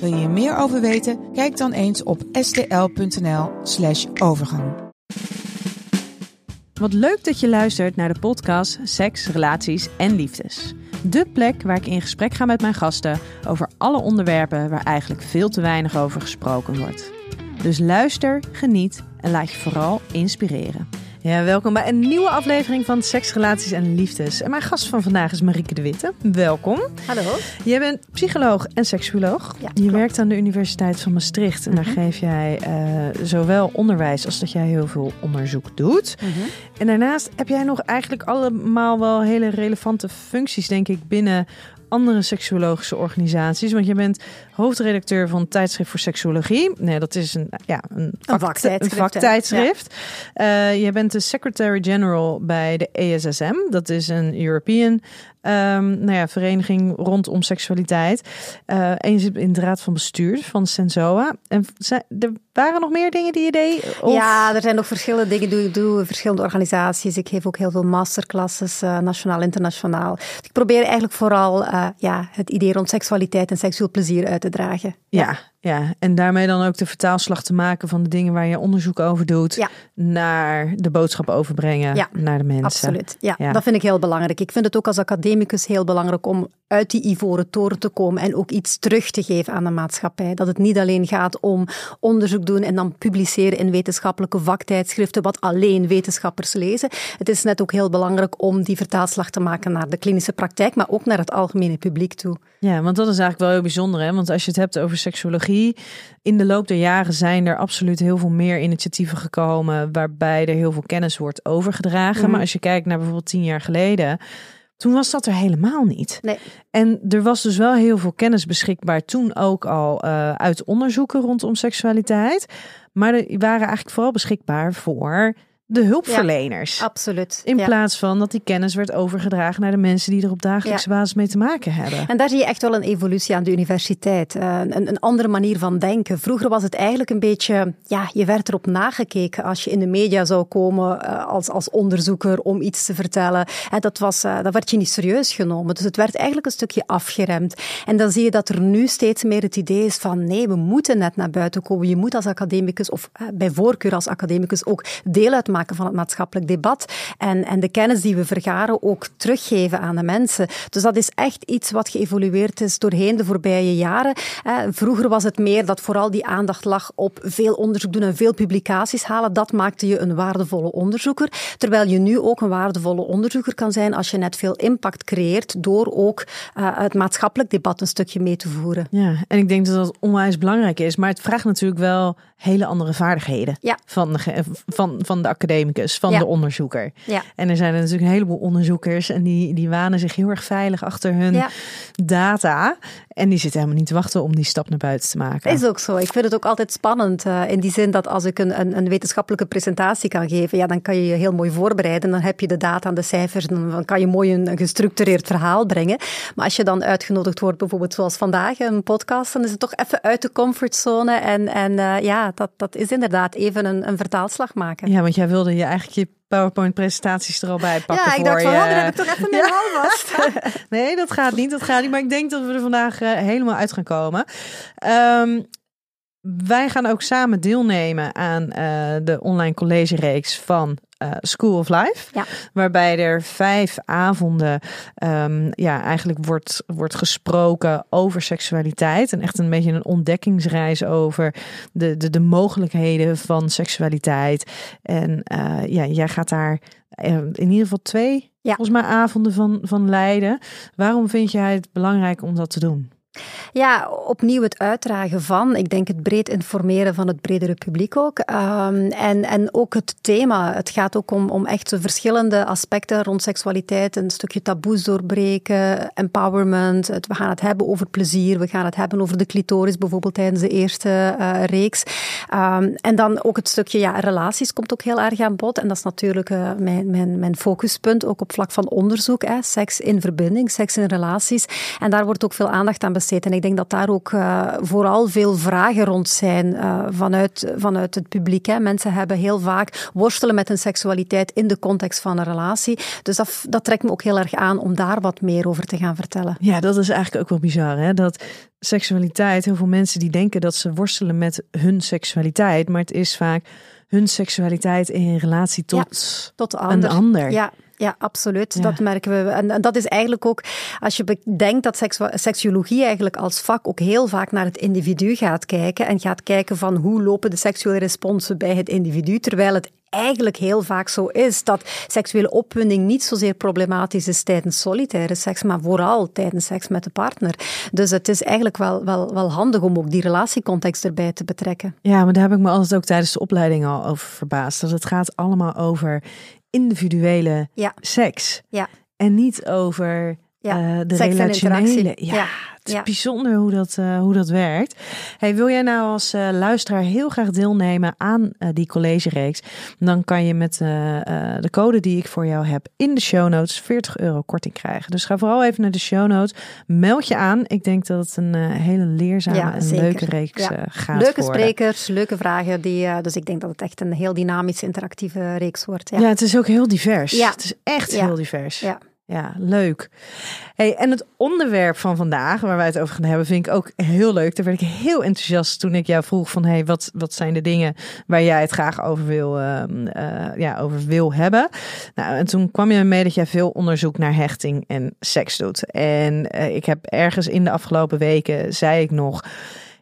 Wil je hier meer over weten? Kijk dan eens op stl.nl/slash overgang. Wat leuk dat je luistert naar de podcast Seks, Relaties en Liefdes. De plek waar ik in gesprek ga met mijn gasten over alle onderwerpen waar eigenlijk veel te weinig over gesproken wordt. Dus luister, geniet en laat je vooral inspireren. Ja, welkom bij een nieuwe aflevering van Seks, Relaties en Liefdes. En mijn gast van vandaag is Marieke de Witte. Welkom. Hallo. Jij bent psycholoog en seksuoloog. Ja, je klopt. werkt aan de Universiteit van Maastricht. En daar Mhm. geef jij eh, zowel onderwijs als dat jij heel veel onderzoek doet. En daarnaast heb jij nog eigenlijk allemaal wel hele relevante functies, denk ik, binnen andere seksuologische organisaties. Want je bent hoofdredacteur van tijdschrift voor seksuologie. Nee, dat is een, ja, een, vak- vaktijdschrift, Een hè? vaktijdschrift. Eh, je bent de secretary-general bij de ESSM. Dat is een European ehm, nou ja, vereniging rondom seksualiteit. Eh, en je zit in de raad van bestuur van Sensoa. En zijn, er waren nog meer dingen die je deed? Of- Ja, er zijn nog verschillende dingen die ik doe, verschillende organisaties. Ik geef ook heel veel masterclasses, eh, nationaal, internationaal. Dus ik probeer eigenlijk vooral ja, het idee rond seksualiteit en seksueel plezier uit te dragen. Ja, ja, en daarmee dan ook de vertaalslag te maken van de dingen waar je onderzoek over doet, Ja. naar de boodschap overbrengen Ja, naar de mensen. Absoluut. Ja, Ja. dat vind ik heel belangrijk. Ik vind het ook als academicus heel belangrijk om uit die ivoren toren te komen en ook iets terug te geven aan de maatschappij. Dat het niet alleen gaat om onderzoek doen en dan publiceren in wetenschappelijke vaktijdschriften, wat alleen wetenschappers lezen. Het is net ook heel belangrijk om die vertaalslag te maken naar de klinische praktijk, maar ook naar het algemene publiek toe. Ja, want dat is eigenlijk wel heel bijzonder. Hè? Want als je het hebt over seksuologie, in de loop der jaren zijn er absoluut heel veel meer initiatieven gekomen waarbij er heel veel kennis wordt overgedragen. Mhm. Maar als je kijkt naar bijvoorbeeld tien jaar geleden, toen was dat er helemaal niet. Nee. En er was dus wel heel veel kennis beschikbaar toen ook al eh, uit onderzoeken rondom seksualiteit. Maar die waren eigenlijk vooral beschikbaar voor de hulpverleners. Absoluut. In Ja. plaats van dat die kennis werd overgedragen naar de mensen die er op dagelijkse basis mee te maken hebben. En daar zie je echt wel een evolutie aan de universiteit. Eh, Een, een andere manier van denken. Vroeger was het eigenlijk een beetje, ja, je werd erop nagekeken als je in de media zou komen eh, als, als onderzoeker om iets te vertellen. En dat, was, eh, dat werd je niet serieus genomen. Dus het werd eigenlijk een stukje afgeremd. En dan zie je dat er nu steeds meer het idee is van nee, we moeten net naar buiten komen. Je moet als academicus, of bij voorkeur als academicus, ook deel uitmaken van het maatschappelijk debat. En, en de kennis die we vergaren ook teruggeven aan de mensen. Dus dat is echt iets wat geëvolueerd is doorheen de voorbije jaren. Eh, Vroeger was het meer dat vooral die aandacht lag op veel onderzoek doen en veel publicaties halen. Dat maakte je een waardevolle onderzoeker. Terwijl je nu ook een waardevolle onderzoeker kan zijn als je net veel impact creëert door ook eh, het maatschappelijk debat een stukje mee te voeren. Ja, en ik denk dat dat onwijs belangrijk is. Maar het vraagt natuurlijk wel hele andere vaardigheden Ja. van, de, van, van de academicus, van Ja. de onderzoeker. Ja. En er zijn er natuurlijk een heleboel onderzoekers en die, die wanen zich heel erg veilig achter hun Ja. data. En die zitten helemaal niet te wachten om die stap naar buiten te maken. Is ook zo. Ik vind het ook altijd spannend. eh, in die zin dat als ik een, een, een wetenschappelijke presentatie kan geven, ja, dan kan je je heel mooi voorbereiden. Dan heb je de data en de cijfers. Dan kan je mooi een, een gestructureerd verhaal brengen. Maar als je dan uitgenodigd wordt, bijvoorbeeld zoals vandaag, een podcast, dan is het toch even uit de comfortzone. En, en eh, ja, dat, dat is inderdaad even een, een vertaalslag maken. Ja, want jij wilde je eigenlijk je PowerPoint-presentaties er al bij pakken Ja, ik voor dacht van, oh, dan heb ik toch even mijn vast. Nee, dat gaat niet. Dat gaat niet. Maar ik denk dat we er vandaag eh, helemaal uit gaan komen. Ehm, wij gaan ook samen deelnemen aan eh, de online collegereeks van eh, School of Life. Ja. Waarbij er vijf avonden ehm, ja, eigenlijk wordt, wordt gesproken over seksualiteit. En echt een beetje een ontdekkingsreis over de, de, de mogelijkheden van seksualiteit. En eh, ja, jij gaat daar eh, in ieder geval twee Ja. volgens mij avonden van, van leiden. Waarom vind jij het belangrijk om dat te doen? Ja, opnieuw het uitdragen van. Ik denk het breed informeren van het bredere publiek ook. Um, en, en ook het thema. Het gaat ook om, om echt verschillende aspecten rond seksualiteit. Een stukje taboes doorbreken, empowerment. We gaan het hebben over plezier. We gaan het hebben over de clitoris bijvoorbeeld tijdens de eerste uh, reeks. Um, en dan ook het stukje ja, relaties komt ook heel erg aan bod. En dat is natuurlijk uh, mijn, mijn, mijn focuspunt, ook op vlak van onderzoek. Seks in verbinding, seks in relaties. En daar wordt ook veel aandacht aan besteed. En ik denk dat daar ook uh, vooral veel vragen rond zijn uh, vanuit, vanuit het publiek. Hè. Mensen hebben heel vaak worstelen met hun seksualiteit in de context van een relatie. Dus dat, dat trekt me ook heel erg aan om daar wat meer over te gaan vertellen. Ja, dat is eigenlijk ook wel bizar. Hè? Dat seksualiteit, heel veel mensen die denken dat ze worstelen met hun seksualiteit, maar het is vaak hun seksualiteit in relatie tot, ja, tot een ander. Ja, ja, absoluut. Ja. Dat merken we. En, en, dat is eigenlijk ook, als je bedenkt dat seksuologie eigenlijk als vak ook heel vaak naar het individu gaat kijken en gaat kijken van hoe lopen de seksuele responsen bij het individu, terwijl het eigenlijk heel vaak zo is dat seksuele opwinding niet zozeer problematisch is tijdens solitaire seks, maar vooral tijdens seks met de partner. Dus het is eigenlijk wel, wel, wel handig om ook die relatiecontext erbij te betrekken. Ja, maar daar heb ik me altijd ook tijdens de opleiding al over verbaasd. Dat het gaat allemaal over individuele ja. seks. Ja. En niet over ja. uh, de Seks relationele. Ja, Ja. het is Ja. bijzonder hoe dat, eh, hoe dat werkt. Hey, wil jij nou als eh, luisteraar heel graag deelnemen aan eh, die collegereeks? Dan kan je met eh, eh, de code die ik voor jou heb in de show notes 40 euro korting krijgen. Dus ga vooral even naar de show notes. Meld je aan. Ik denk dat het een eh, hele leerzame Ja, en zeker. leuke reeks eh, gaat Leuke worden. sprekers, leuke vragen. Die, eh, dus ik denk dat het echt een heel dynamische, interactieve reeks wordt. Ja. Ja. het is ook heel divers. Ja. Het is echt heel divers. Ja. Ja, leuk. Hey, en het onderwerp van vandaag, waar wij het over gaan hebben, vind ik ook heel leuk. Daar werd ik heel enthousiast toen ik jou vroeg van, hey, wat, wat zijn de dingen waar jij het graag over wil, ehm, eh, ja, over wil hebben? Nou, en toen kwam je mee dat jij veel onderzoek naar hechting en seks doet. En eh, ik heb ergens in de afgelopen weken, zei ik nog,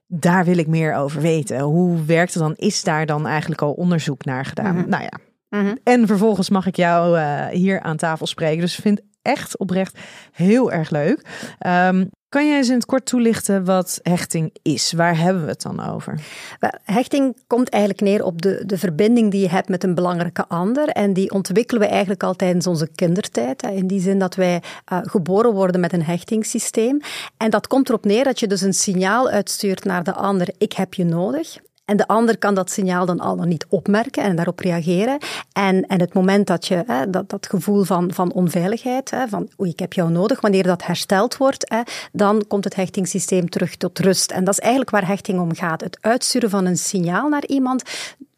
daar wil ik meer over weten. Hoe werkt het dan? Is daar dan eigenlijk al onderzoek naar gedaan? Mhm. Nou ja, Mhm. en vervolgens mag ik jou eh, hier aan tafel spreken. Dus ik vind het echt oprecht heel erg leuk. Ehm, kan jij eens in het kort toelichten wat hechting is? Waar hebben we het dan over? Hechting komt eigenlijk neer op de, de verbinding die je hebt met een belangrijke ander. En die ontwikkelen we eigenlijk al tijdens onze kindertijd. In die zin dat wij eh, geboren worden met een hechtingssysteem. En dat komt erop neer dat je dus een signaal uitstuurt naar de ander. Ik heb je nodig. En de ander kan dat signaal dan al dan niet opmerken en daarop reageren. En, en het moment dat je hè, dat, dat gevoel van, van onveiligheid, hè, van oei, ik heb jou nodig, wanneer dat hersteld wordt, hè, dan komt het hechtingssysteem terug tot rust. En dat is eigenlijk waar hechting om gaat. Het uitsturen van een signaal naar iemand,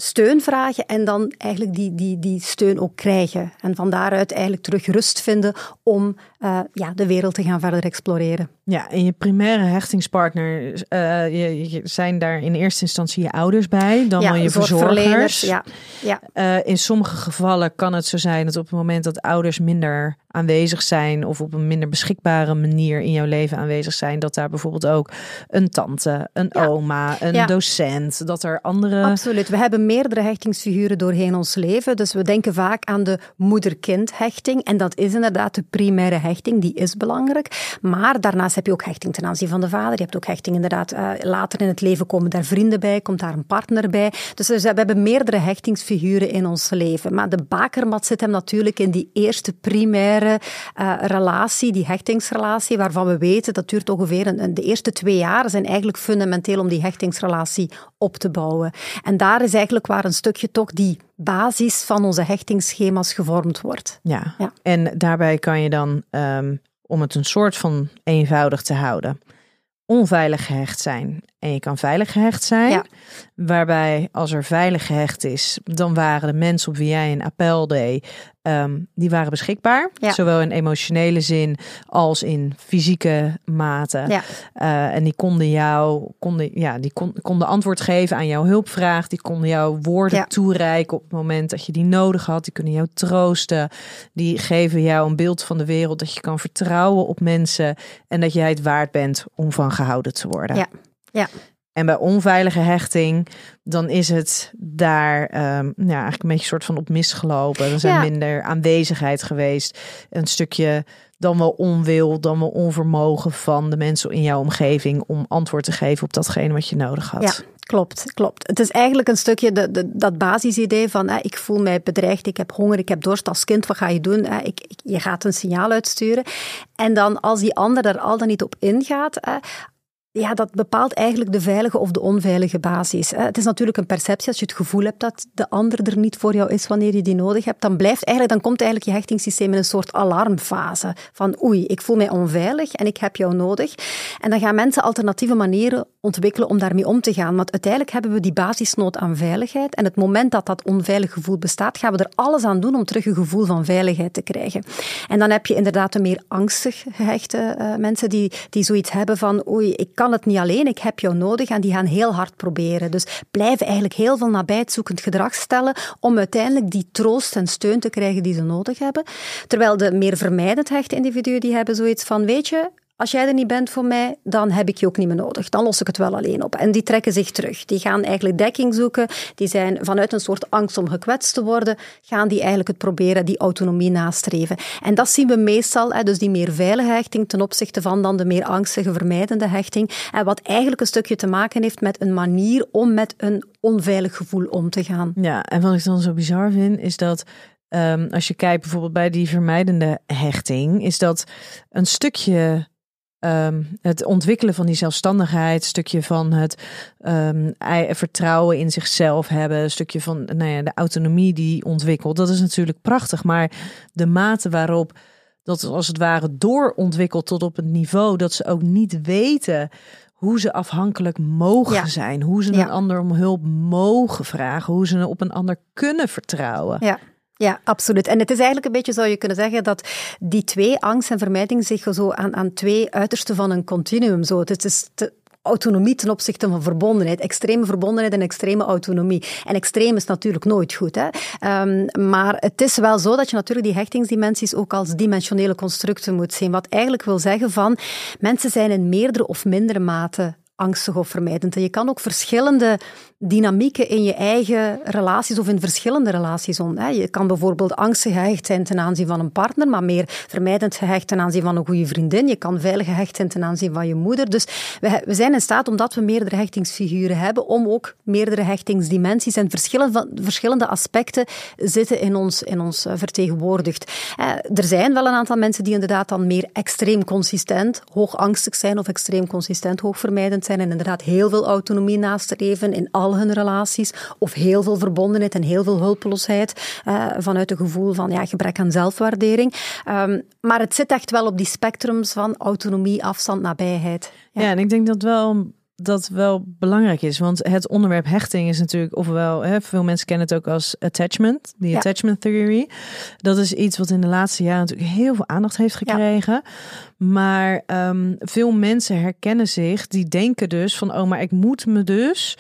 steun vragen en dan eigenlijk die, die, die steun ook krijgen. En van daaruit eigenlijk terug rust vinden om uh, ja, de wereld te gaan verder exploreren. Ja, en je primaire hechtingspartner uh, je, je zijn daar in eerste instantie je ouders bij, dan ja, wel je verzorgers. Ja, ja. Uh, in sommige gevallen kan het zo zijn dat op het moment dat ouders minder aanwezig zijn of op een minder beschikbare manier in jouw leven aanwezig zijn, dat daar bijvoorbeeld ook een tante, een Ja. oma, een docent, dat er andere. Absoluut. We hebben meerdere hechtingsfiguren doorheen ons leven. Dus we denken vaak aan de moeder-kind-hechting. En dat is inderdaad de primaire hechting, die is belangrijk. Maar daarnaast heb je ook hechting ten aanzien van de vader. Je hebt ook hechting inderdaad uh, later in het leven komen daar vrienden bij, komt daar een partner bij. Dus we hebben meerdere hechtingsfiguren in ons leven. Maar de bakermat zit hem natuurlijk in die eerste primaire uh, relatie, die hechtingsrelatie, waarvan we weten dat duurt ongeveer een, de eerste twee jaar zijn eigenlijk fundamenteel om die hechtingsrelatie op te bouwen. En daar is eigenlijk waar een stukje toch die basis van onze hechtingsschema's gevormd wordt. Ja, Ja. en daarbij kan je dan, um, om het een soort van eenvoudig te houden, onveilig gehecht zijn. En je kan veilig gehecht zijn. Ja. Waarbij als er veilig gehecht is, dan waren de mensen op wie jij een appel deed, um, die waren beschikbaar. Ja. Zowel in emotionele zin als in fysieke mate. Ja. Uh, en die konden jou, konden, ja, die kon, konden antwoord geven aan jouw hulpvraag. Die konden jou woorden toereiken op het moment dat je die nodig had. Die kunnen jou troosten. Die geven jou een beeld van de wereld dat je kan vertrouwen op mensen. En dat jij het waard bent om van gehouden te worden. Ja. Ja. En bij onveilige hechting, dan is het daar um, ja, eigenlijk een beetje soort van op misgelopen. Er zijn Ja. minder aanwezigheid geweest. Een stukje dan wel onwil, dan wel onvermogen van de mensen in jouw omgeving om antwoord te geven op datgene wat je nodig had. Ja, klopt, klopt. Het is eigenlijk een stukje de, de, dat basisidee van ik voel mij bedreigd, ik heb honger, ik heb dorst als kind, wat ga je doen? Ik, ik, je gaat een signaal uitsturen. En dan als die ander daar al dan niet op ingaat, ja, dat bepaalt eigenlijk de veilige of de onveilige basis. Het is natuurlijk een perceptie. Als je het gevoel hebt dat de ander er niet voor jou is wanneer je die nodig hebt, dan, blijft eigenlijk, dan komt eigenlijk je hechtingssysteem in een soort alarmfase. Van oei, ik voel mij onveilig en ik heb jou nodig. En dan gaan mensen alternatieve manieren ontwikkelen om daarmee om te gaan. Want uiteindelijk hebben we die basisnood aan veiligheid. En het moment dat dat onveilig gevoel bestaat, gaan we er alles aan doen om terug een gevoel van veiligheid te krijgen. En dan heb je inderdaad de meer angstig gehechte uh, mensen die, die zoiets hebben van oei, ik kan het niet alleen, ik heb jou nodig en die gaan heel hard proberen. Dus blijven eigenlijk heel veel nabijzoekend gedrag stellen om uiteindelijk die troost en steun te krijgen die ze nodig hebben. Terwijl de meer vermijdend hechte individuen die hebben zoiets van, weet je, als jij er niet bent voor mij, dan heb ik je ook niet meer nodig. Dan los ik het wel alleen op. En die trekken zich terug. Die gaan eigenlijk dekking zoeken. Die zijn vanuit een soort angst om gekwetst te worden, gaan die eigenlijk het proberen, die autonomie nastreven. En dat zien we meestal, dus die meer veilige hechting ten opzichte van dan de meer angstige, vermijdende hechting. En wat eigenlijk een stukje te maken heeft met een manier om met een onveilig gevoel om te gaan. Ja, en wat ik dan zo bizar vind, is dat um, als je kijkt bijvoorbeeld bij die vermijdende hechting, is dat een stukje um, het ontwikkelen van die zelfstandigheid, een stukje van het um, vertrouwen in zichzelf hebben, een stukje van nou ja, de autonomie die ontwikkelt. Dat is natuurlijk prachtig, maar de mate waarop dat als het ware doorontwikkelt tot op het niveau dat ze ook niet weten hoe ze afhankelijk mogen zijn, hoe ze een ander om hulp mogen vragen, hoe ze op een ander kunnen vertrouwen. Ja. Ja, absoluut. En het is eigenlijk een beetje, zou je kunnen zeggen, dat die twee, angst en vermijding, zich zo aan, aan twee uitersten van een continuum. Zo. Het is autonomie ten opzichte van verbondenheid. Extreme verbondenheid en extreme autonomie. En extreem is natuurlijk nooit goed. Hè? Um, maar het is wel zo dat je natuurlijk die hechtingsdimensies ook als dimensionele constructen moet zien. Wat eigenlijk wil zeggen van mensen zijn in meerdere of mindere mate angstig of vermijdend. En je kan ook verschillende dynamieken in je eigen relaties of in verschillende relaties om. Je kan bijvoorbeeld angstig gehecht zijn ten aanzien van een partner, maar meer vermijdend gehecht ten aanzien van een goede vriendin. Je kan veilig gehecht zijn ten aanzien van je moeder. Dus we, zijn in staat, omdat we meerdere hechtingsfiguren hebben, om ook meerdere hechtingsdimensies en verschillende, verschillende aspecten zitten in ons, in ons eh, vertegenwoordigd. Er zijn wel een aantal mensen die inderdaad dan meer extreem consistent, hoog angstig zijn of extreem consistent, hoog vermijdend zijn en inderdaad heel veel autonomie nastreven in al hun relaties, of heel veel verbondenheid en heel veel hulpeloosheid uh, vanuit een gevoel van ja, gebrek aan zelfwaardering. Um, maar het zit echt wel op die spectrums van autonomie, afstand, nabijheid. Ja, ja en ik denk dat wel dat wel belangrijk is. Want het onderwerp hechting is natuurlijk, ofwel, hè, veel mensen kennen het ook als attachment, die attachment theory. Dat is iets wat in de laatste jaren natuurlijk heel veel aandacht heeft gekregen. Maar um, veel mensen herkennen zich, die denken dus van, oh, maar ik moet me dus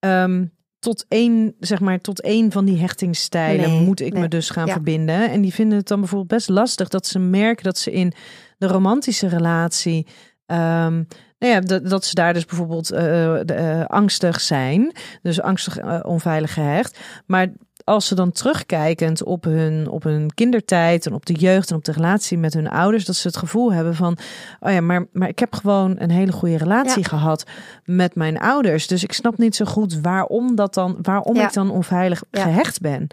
um, tot één, zeg maar, tot één van die hechtingsstijlen moet ik me dus gaan verbinden. En die vinden het dan bijvoorbeeld best lastig dat ze merken dat ze in de romantische relatie um, nou ja, dat, dat ze daar dus bijvoorbeeld uh, uh, angstig zijn. Dus angstig uh, onveilig gehecht. Maar als ze dan terugkijkend op hun, op hun kindertijd en op de jeugd en op de relatie met hun ouders, dat ze het gevoel hebben van, oh ja, maar, maar ik heb gewoon een hele goede relatie gehad met mijn ouders. Dus ik snap niet zo goed waarom dat dan, waarom ik dan onveilig gehecht ben.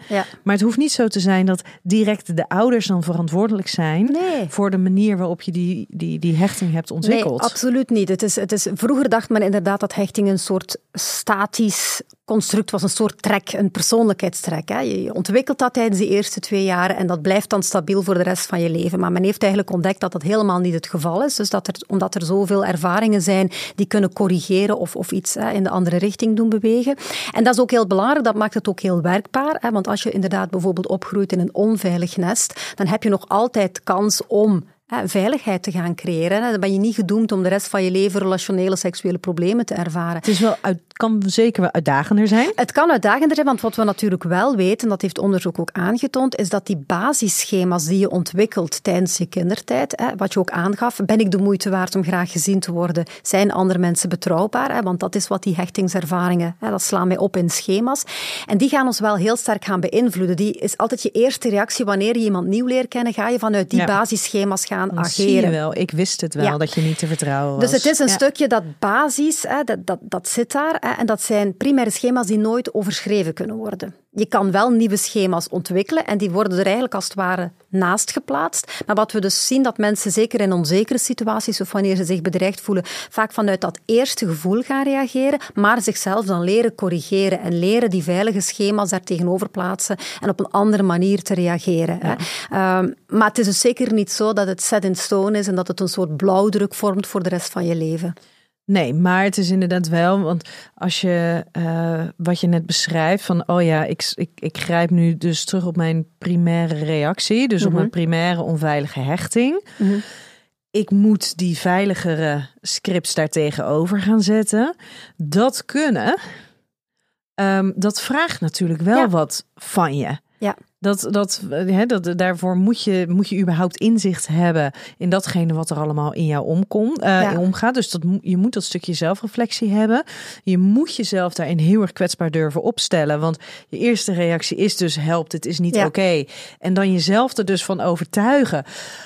Maar het hoeft niet zo te zijn dat direct de ouders dan verantwoordelijk zijn voor de manier waarop je die, die, die hechting hebt ontwikkeld. Nee, absoluut niet. Het is, het is, vroeger dacht men inderdaad dat hechting een soort statisch construct was, een soort trek, een persoonlijkheidstrek. Je ontwikkelt dat tijdens de eerste twee jaren en dat blijft dan stabiel voor de rest van je leven. Maar men heeft eigenlijk ontdekt dat dat helemaal niet het geval is. Dus dat er, omdat er zoveel ervaringen zijn die kunnen corrigeren of, of iets hè, in de andere richting doen bewegen. En dat is ook heel belangrijk, dat maakt het ook heel werkbaar. Hè. Want als je inderdaad bijvoorbeeld opgroeit in een onveilig nest, dan heb je nog altijd kans om veiligheid te gaan creëren. Dan ben je niet gedoemd om de rest van je leven relationele seksuele problemen te ervaren. Het is wel uit, kan zeker wel uitdagender zijn. Het kan uitdagender zijn, want wat we natuurlijk wel weten, dat heeft onderzoek ook aangetoond, is dat die basisschema's die je ontwikkelt tijdens je kindertijd, hè, wat je ook aangaf, ben ik de moeite waard om graag gezien te worden? Zijn andere mensen betrouwbaar? Hè? Want dat is wat die hechtingservaringen, hè, dat slaan mij op in schema's. En die gaan ons wel heel sterk gaan beïnvloeden. Die is altijd je eerste reactie wanneer je iemand nieuw leert kennen, ga je vanuit die basisschema's gaan gaan Dan ageren. zie je wel, ik wist het wel Ja. dat je niet te vertrouwen was. Dus het is een Ja. stukje dat basis, hè, dat, dat, dat zit daar. Hè, en dat zijn primaire schema's die nooit overschreven kunnen worden. Je kan wel nieuwe schema's ontwikkelen en die worden er eigenlijk als het ware naast geplaatst. Maar wat we dus zien, dat mensen zeker in onzekere situaties of wanneer ze zich bedreigd voelen, vaak vanuit dat eerste gevoel gaan reageren, maar zichzelf dan leren corrigeren en leren die veilige schema's daar tegenover plaatsen en op een andere manier te reageren. Hè. Ehm, maar het is dus zeker niet zo dat het set in stone is en dat het een soort blauwdruk vormt voor de rest van je leven. Nee, maar het is inderdaad wel, want als je eh, wat je net beschrijft van, oh ja, ik, ik, ik grijp nu dus terug op mijn primaire reactie, dus op Mhm. mijn primaire onveilige hechting. Ik moet die veiligere scripts daartegenover gaan zetten. Dat kunnen, ehm, dat vraagt natuurlijk wel Ja. wat van je. Ja. Dat, dat, hè, dat, daarvoor moet je, moet je überhaupt inzicht hebben in datgene wat er allemaal in jou omkomt, Ja. omgaat. Dus dat, je moet dat stukje zelfreflectie hebben. Je moet jezelf daarin heel erg kwetsbaar durven opstellen. Want je eerste reactie is dus helpt, het is niet Ja. oké. En dan jezelf er dus van overtuigen.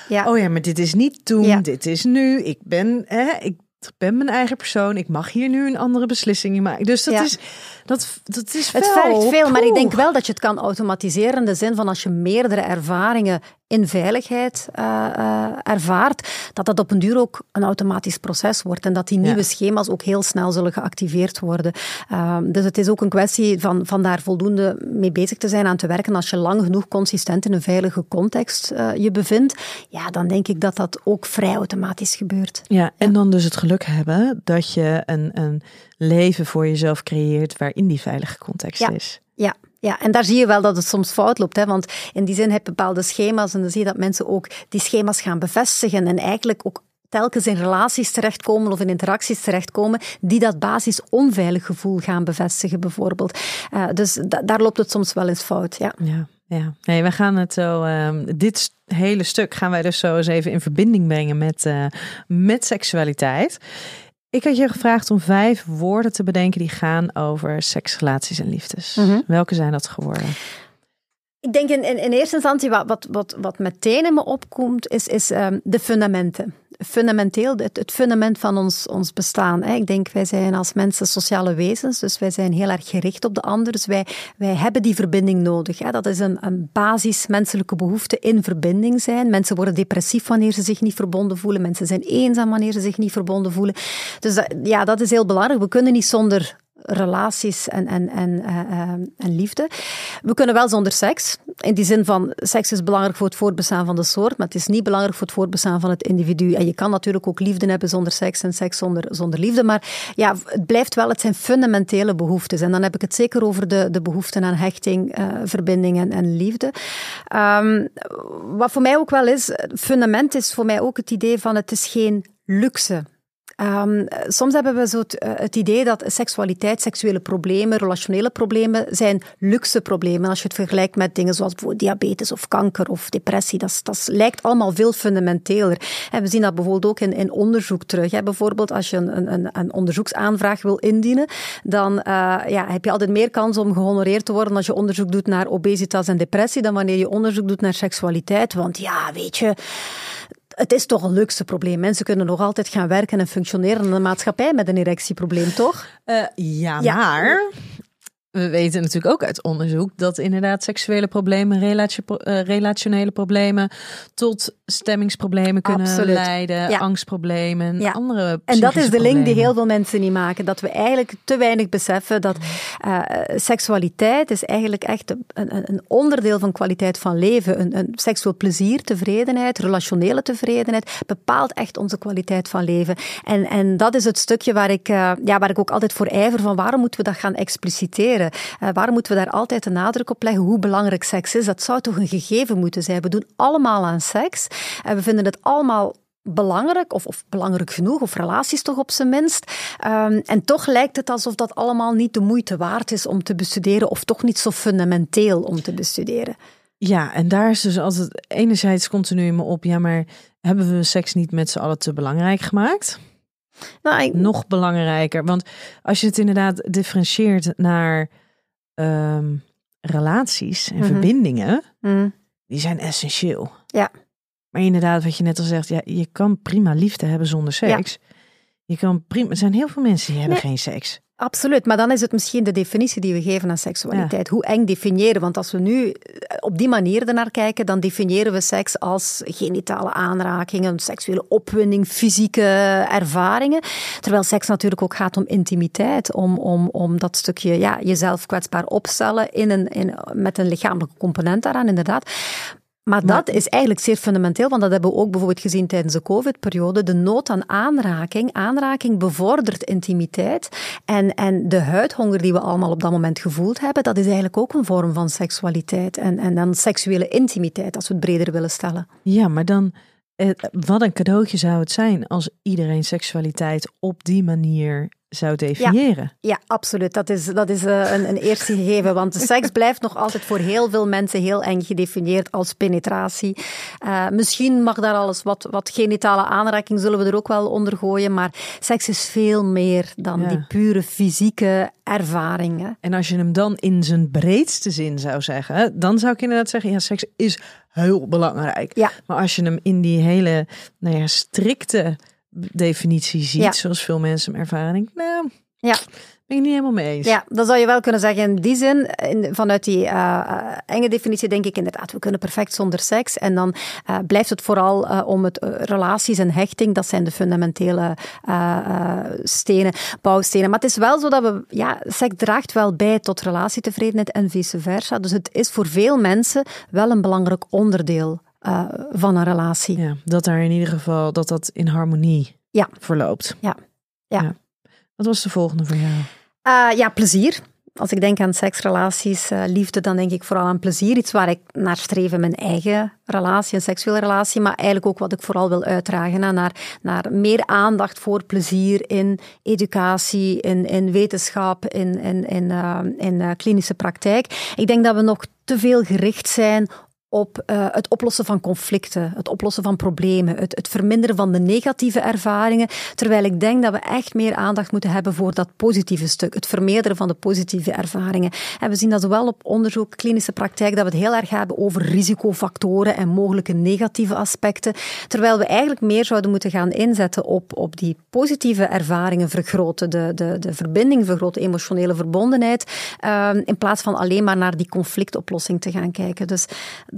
Ja. Oh ja, maar dit is niet toen, dit is nu. Ik ben, hè, ik ben mijn eigen persoon. Ik mag hier nu een andere beslissing in maken. Dus dat Ja. is, dat, dat is Het wel vergt veel, maar ik denk wel dat je het kan automatiseren in de zin van als je meerdere ervaringen in veiligheid eh, eh, ervaart, dat dat op een duur ook een automatisch proces wordt en dat die nieuwe schema's ook heel snel zullen geactiveerd worden. Ehm, dus het is ook een kwestie van, van daar voldoende mee bezig te zijn, aan te werken. Als je lang genoeg consistent in een veilige context eh, je bevindt, ja, dan denk ik dat dat ook vrij automatisch gebeurt. Ja, en dan dus het geluk hebben dat je een, een leven voor jezelf creëert waarin die veilige context Ja. is. Ja, en daar zie je wel dat het soms fout loopt. Hè? Want in die zin heb je bepaalde schema's en dan zie je dat mensen ook die schema's gaan bevestigen en eigenlijk ook telkens in relaties terechtkomen of in interacties terechtkomen die dat basis onveilig gevoel gaan bevestigen bijvoorbeeld. Eh, dus da- daar loopt het soms wel eens fout, ja. Ja. Nee, we gaan het zo. ehm, dit hele stuk gaan wij dus zo eens even in verbinding brengen met, eh, met seksualiteit. Ik had je gevraagd om vijf woorden te bedenken die gaan over seks, relaties en liefdes. Mhm. Welke zijn dat geworden? Ik denk in, in, in eerste instantie wat, wat, wat, wat meteen in me opkomt, is, is ehm, de fundamenten. Fundamenteel, het, het fundament van ons, ons bestaan. Hè. Ik denk, wij zijn als mensen sociale wezens, dus wij zijn heel erg gericht op de ander. Dus wij, wij hebben die verbinding nodig. Hè. Dat is een, een basis menselijke behoefte in verbinding zijn. Mensen worden depressief wanneer ze zich niet verbonden voelen. Mensen zijn eenzaam wanneer ze zich niet verbonden voelen. Dus ja, dat is heel belangrijk. We kunnen niet zonder relaties en, en, en, eh, eh, en liefde. We kunnen wel zonder seks. In die zin van, seks is belangrijk voor het voortbestaan van de soort, maar het is niet belangrijk voor het voortbestaan van het individu. En je kan natuurlijk ook liefde hebben zonder seks en seks zonder, zonder liefde. Maar ja, het blijft wel, het zijn fundamentele behoeftes. En dan heb ik het zeker over de, de behoeften aan hechting, eh, verbinding en, en liefde. Ehm, wat voor mij ook wel is, fundament is voor mij ook het idee van het is geen luxe. Um, soms hebben we zo het, uh, het, idee dat seksualiteit, seksuele problemen, relationele problemen zijn luxe problemen. Als je het vergelijkt met dingen zoals bijvoorbeeld diabetes of kanker of depressie, dat, dat lijkt allemaal veel fundamenteler. En we zien dat bijvoorbeeld ook in, in onderzoek terug. Hè. Bijvoorbeeld als je een, een, een, onderzoeksaanvraag wil indienen, dan uh, ja, heb je altijd meer kans om gehonoreerd te worden als je onderzoek doet naar obesitas en depressie dan wanneer je onderzoek doet naar seksualiteit. Want ja, weet je het is toch een luxe probleem. Mensen kunnen nog altijd gaan werken en functioneren in een maatschappij met een erectieprobleem, toch? Uh, ja, ja, maar we weten natuurlijk ook uit onderzoek dat inderdaad seksuele problemen, relatie, uh, relationele problemen tot stemmingsproblemen kunnen Absoluut. leiden, ja. angstproblemen, ja. andere En dat is de problemen. link die heel veel mensen niet maken. Dat we eigenlijk te weinig beseffen dat uh, seksualiteit is eigenlijk echt een, een, een, onderdeel van kwaliteit van leven. Een, een seksueel plezier, tevredenheid, relationele tevredenheid bepaalt echt onze kwaliteit van leven. En, en dat is het stukje waar ik, uh, ja, waar ik ook altijd voor ijver van waarom moeten we dat gaan expliciteren? Uh, waarom moeten we daar altijd de nadruk op leggen hoe belangrijk seks is? Dat zou toch een gegeven moeten zijn. We doen allemaal aan seks en we vinden het allemaal belangrijk, of, of, belangrijk genoeg, of relaties toch op zijn minst. Um, en toch lijkt het alsof dat allemaal niet de moeite waard is om te bestuderen, of toch niet zo fundamenteel om te bestuderen. Ja, en daar is dus altijd enerzijds continu in me op, ja, maar hebben we seks niet met z'n allen te belangrijk gemaakt? Nou, ik... Nog belangrijker, want als je het inderdaad differentieert naar um, relaties en mm -hmm. verbindingen, mm. die zijn essentieel. Ja. Maar inderdaad, wat je net al zegt, ja, je kan prima liefde hebben zonder seks. Je kan prima, er zijn heel veel mensen die hebben geen seks. Absoluut, maar dan is het misschien de definitie die we geven aan seksualiteit. Hoe eng definiëren? Want als we nu eh, op die manier ernaar kijken, dan definiëren we seks als genitale aanrakingen, seksuele opwinding, fysieke ervaringen. Terwijl seks natuurlijk ook gaat om intimiteit, om, om, om dat stukje ja, jezelf kwetsbaar opstellen in een, in, met een lichamelijke component daaraan, inderdaad. Maar dat is eigenlijk zeer fundamenteel, want dat hebben we ook bijvoorbeeld gezien tijdens de COVID-periode. De nood aan aanraking. Aanraking bevordert intimiteit. En, en de huidhonger die we allemaal op dat moment gevoeld hebben, dat is eigenlijk ook een vorm van seksualiteit. En, en dan seksuele intimiteit, als we het breder willen stellen. Ja, maar dan, eh, wat een cadeautje zou het zijn als iedereen seksualiteit op die manier zou definiëren. Ja, ja, absoluut. Dat is, dat is uh, een, een eerste gegeven. Want seks blijft nog altijd voor heel veel mensen heel eng gedefinieerd als penetratie. Uh, misschien mag daar alles wat, wat genitale aanraking, zullen we er ook wel onder gooien. Maar seks is veel meer dan die pure fysieke ervaringen. En als je hem dan in zijn breedste zin zou zeggen, dan zou ik inderdaad zeggen: ja, seks is heel belangrijk. Ja. Maar als je hem in die hele nou ja, strikte definitie ziet, zoals veel mensen hem ervaren, nou, ja. ben ik niet helemaal mee eens. Ja, dan zou je wel kunnen zeggen in die zin, in, vanuit die uh, enge definitie denk ik inderdaad, we kunnen perfect zonder seks. En dan uh, blijft het vooral uh, om het relaties en hechting, dat zijn de fundamentele stenen, bouwstenen. Maar het is wel zo dat we, ja, seks draagt wel bij tot relatietevredenheid en vice versa. Dus het is voor veel mensen wel een belangrijk onderdeel uh, van een relatie. Ja, dat daar in ieder geval dat dat in harmonie ja. verloopt. Ja. Ja. ja. Wat was de volgende voor jou? Uh, ja, plezier. Als ik denk aan seksrelaties, uh, liefde, dan denk ik vooral aan plezier. Iets waar ik naar streef in mijn eigen relatie, een seksuele relatie, maar eigenlijk ook wat ik vooral wil uitdragen. Naar, naar meer aandacht voor plezier in educatie, in, in wetenschap, in, in, in, in klinische praktijk. Ik denk dat we nog te veel gericht zijn op uh, het oplossen van conflicten, het oplossen van problemen, het, het, verminderen van de negatieve ervaringen. Terwijl ik denk dat we echt meer aandacht moeten hebben voor dat positieve stuk, het vermeerderen van de positieve ervaringen. En we zien dat zowel op onderzoek, klinische praktijk, dat we het heel erg hebben over risicofactoren en mogelijke negatieve aspecten. Terwijl we eigenlijk meer zouden moeten gaan inzetten op, op die positieve ervaringen vergroten, de, de, de verbinding vergroten, emotionele verbondenheid, uh, in plaats van alleen maar naar die conflictoplossing te gaan kijken. Dus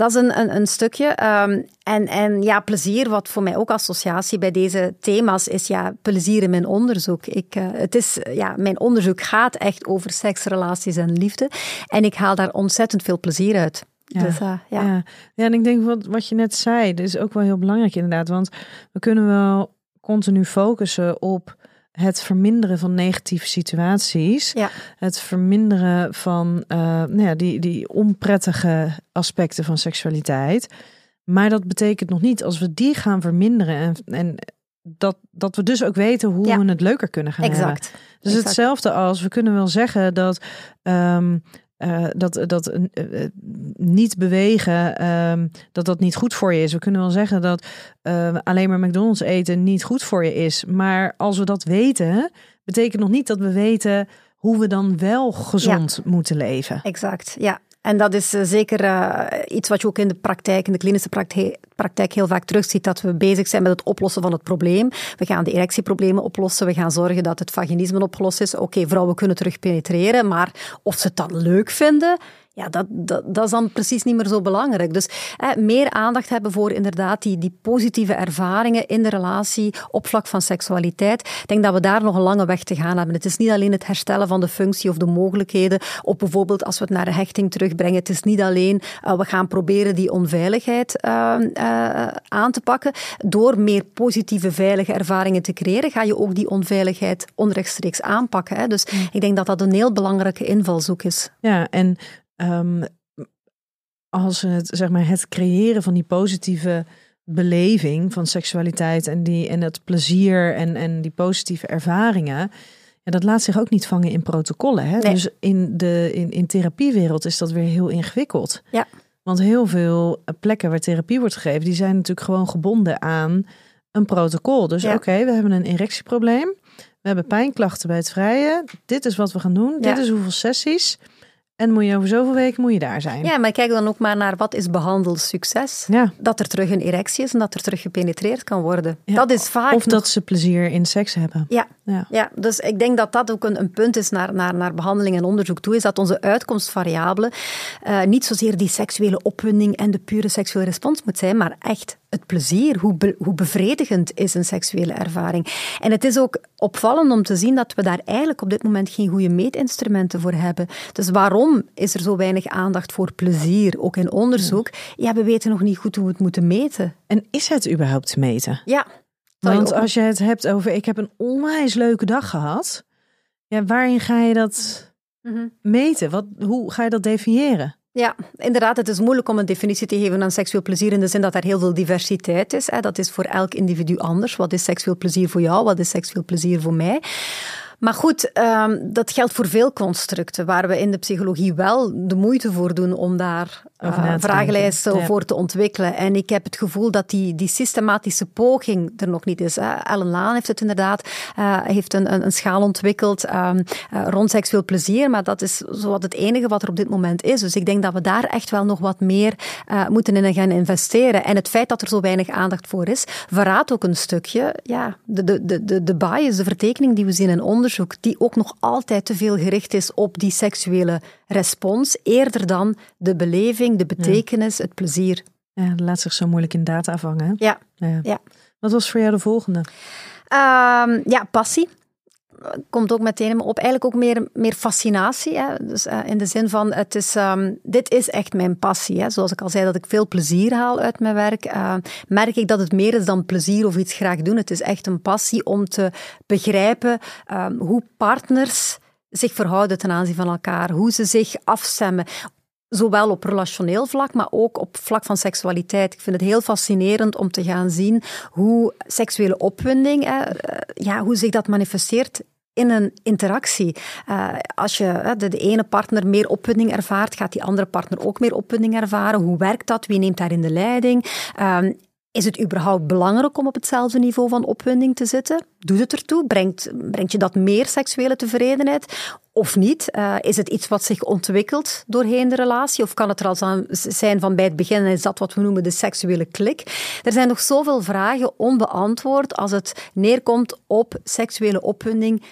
dat is een, een, een stukje. Um, en, en ja, plezier, wat voor mij ook associatie bij deze thema's is, ja, plezier in mijn onderzoek. Ik, uh, het is, ja, mijn onderzoek gaat echt over seks, relaties en liefde. En ik haal daar ontzettend veel plezier uit. Ja, dus, uh, ja. ja. ja. en ik denk wat, wat je net zei, dat is ook wel heel belangrijk inderdaad. Want we kunnen wel continu focussen op het verminderen van negatieve situaties, ja. het verminderen van uh, nou ja, die, die onprettige aspecten van seksualiteit. Maar dat betekent nog niet als we die gaan verminderen en, en dat, dat we dus ook weten hoe we het leuker kunnen gaan exact. hebben. Dus hetzelfde als we kunnen wel zeggen dat um, uh, dat, dat uh, niet bewegen, uh, dat dat niet goed voor je is. We kunnen wel zeggen dat alleen maar McDonald's eten niet goed voor je is. Maar als we dat weten, betekent nog niet dat we weten hoe we dan wel gezond moeten leven. Exact, ja. En dat is eh, zeker uh, iets wat je ook in de praktijk, in de klinische praktijk, heel vaak terugziet, dat we bezig zijn met het oplossen van het probleem. We gaan de erectieproblemen oplossen, we gaan zorgen dat het vaginisme opgelost is. Oké, vrouwen kunnen terug penetreren, maar of ze het dan leuk vinden, ja, dat, dat, dat, is dan precies niet meer zo belangrijk. Dus meer aandacht hebben voor inderdaad die, die positieve ervaringen in de relatie op vlak van seksualiteit. Ik denk dat we daar nog een lange weg te gaan hebben. Het is niet alleen het herstellen van de functie of de mogelijkheden, of bijvoorbeeld als we het naar de hechting terugbrengen. Het is niet alleen uh, we gaan proberen die onveiligheid uh, uh, aan te pakken. Door meer positieve, veilige ervaringen te creëren, ga je ook die onveiligheid onrechtstreeks aanpakken. Hè. Dus mm. ik denk dat dat een heel belangrijke invalshoek is. Ja, en um, als het, zeg maar, het creëren van die positieve beleving van seksualiteit en, die, en het plezier en, en die positieve ervaringen. Ja, dat laat zich ook niet vangen in protocollen. Hè? Dus in de in, in therapiewereld is dat weer heel ingewikkeld. Ja. Want heel veel plekken waar therapie wordt gegeven, die zijn natuurlijk gewoon gebonden aan een protocol. Dus oké, we hebben een erectieprobleem. We hebben pijnklachten bij het vrije. Dit is wat we gaan doen. Dit is hoeveel sessies. En moet je over zoveel weken moet je daar zijn. Ja, maar kijk dan ook maar naar wat is behandeld succes. Ja. Dat er terug een erectie is en dat er terug gepenetreerd kan worden. Dat is vaak Of nog- dat ze plezier in seks hebben. Ja, Ja. ja, dus ik denk dat dat ook een, een punt is naar, naar, naar behandeling en onderzoek toe, is dat onze uitkomstvariabele eh, niet zozeer die seksuele opwinding en de pure seksuele respons moet zijn, maar echt het plezier. Hoe, be- hoe bevredigend is een seksuele ervaring? En het is ook opvallend om te zien dat we daar eigenlijk op dit moment geen goede meetinstrumenten voor hebben. Dus waarom is er zo weinig aandacht voor plezier, ook in onderzoek? Ja, we weten nog niet goed hoe we het moeten meten. En is het überhaupt te meten? Ja. Want als je het hebt over ik heb een onwijs leuke dag gehad. Ja, waarin ga je dat Mhm. meten? Wat, hoe ga je dat definiëren? Ja, inderdaad. Het is moeilijk om een definitie te geven aan seksueel plezier in de zin dat er heel veel diversiteit is. Hè. Dat is voor elk individu anders. Wat is seksueel plezier voor jou? Wat is seksueel plezier voor mij? Maar goed, ehm, dat geldt voor veel constructen waar we in de psychologie wel de moeite voor doen om daar eh, vragenlijsten ja. voor te ontwikkelen. En ik heb het gevoel dat die, die systematische poging er nog niet is. Hè. Ellen Laan heeft het inderdaad, eh, heeft een, een, een schaal ontwikkeld ehm, eh, rond seksueel plezier, maar dat is zowat het enige wat er op dit moment is. Dus ik denk dat we daar echt wel nog wat meer moeten in gaan investeren. En het feit dat er zo weinig aandacht voor is, verraadt ook een stukje ja, de, de, de, de, de bias, de vertekening die we zien in onderzoek, die ook nog altijd te veel gericht is op die seksuele respons, eerder dan de beleving, de betekenis, het plezier. Ja, dat laat zich zo moeilijk in data vangen. Ja, Ja. ja. Wat was voor jou de volgende? Ehm, ja, passie. Komt ook meteen op. Eigenlijk ook meer, meer fascinatie. Hè? Dus, eh, in de zin van, het is, ehm, dit is echt mijn passie. Hè? Zoals ik al zei, dat ik veel plezier haal uit mijn werk. eh, merk ik dat het meer is dan plezier of iets graag doen. Het is echt een passie om te begrijpen ehm, hoe partners zich verhouden ten aanzien van elkaar. Hoe ze zich afstemmen. Zowel op relationeel vlak, maar ook op vlak van seksualiteit. Ik vind het heel fascinerend om te gaan zien hoe seksuele opwinding, eh, ja, hoe zich dat manifesteert in een interactie. Eh, als je de, de ene partner meer opwinding ervaart, gaat die andere partner ook meer opwinding ervaren. Hoe werkt dat? Wie neemt daarin de leiding? Ehm, is het überhaupt belangrijk om op hetzelfde niveau van opwinding te zitten? Doet het ertoe? Brengt, brengt je dat meer seksuele tevredenheid? Of niet? Eh, is het iets wat zich ontwikkelt doorheen de relatie? Of kan het er al zijn van bij het begin is dat wat we noemen de seksuele klik? Er zijn nog zoveel vragen onbeantwoord als het neerkomt op seksuele opwinding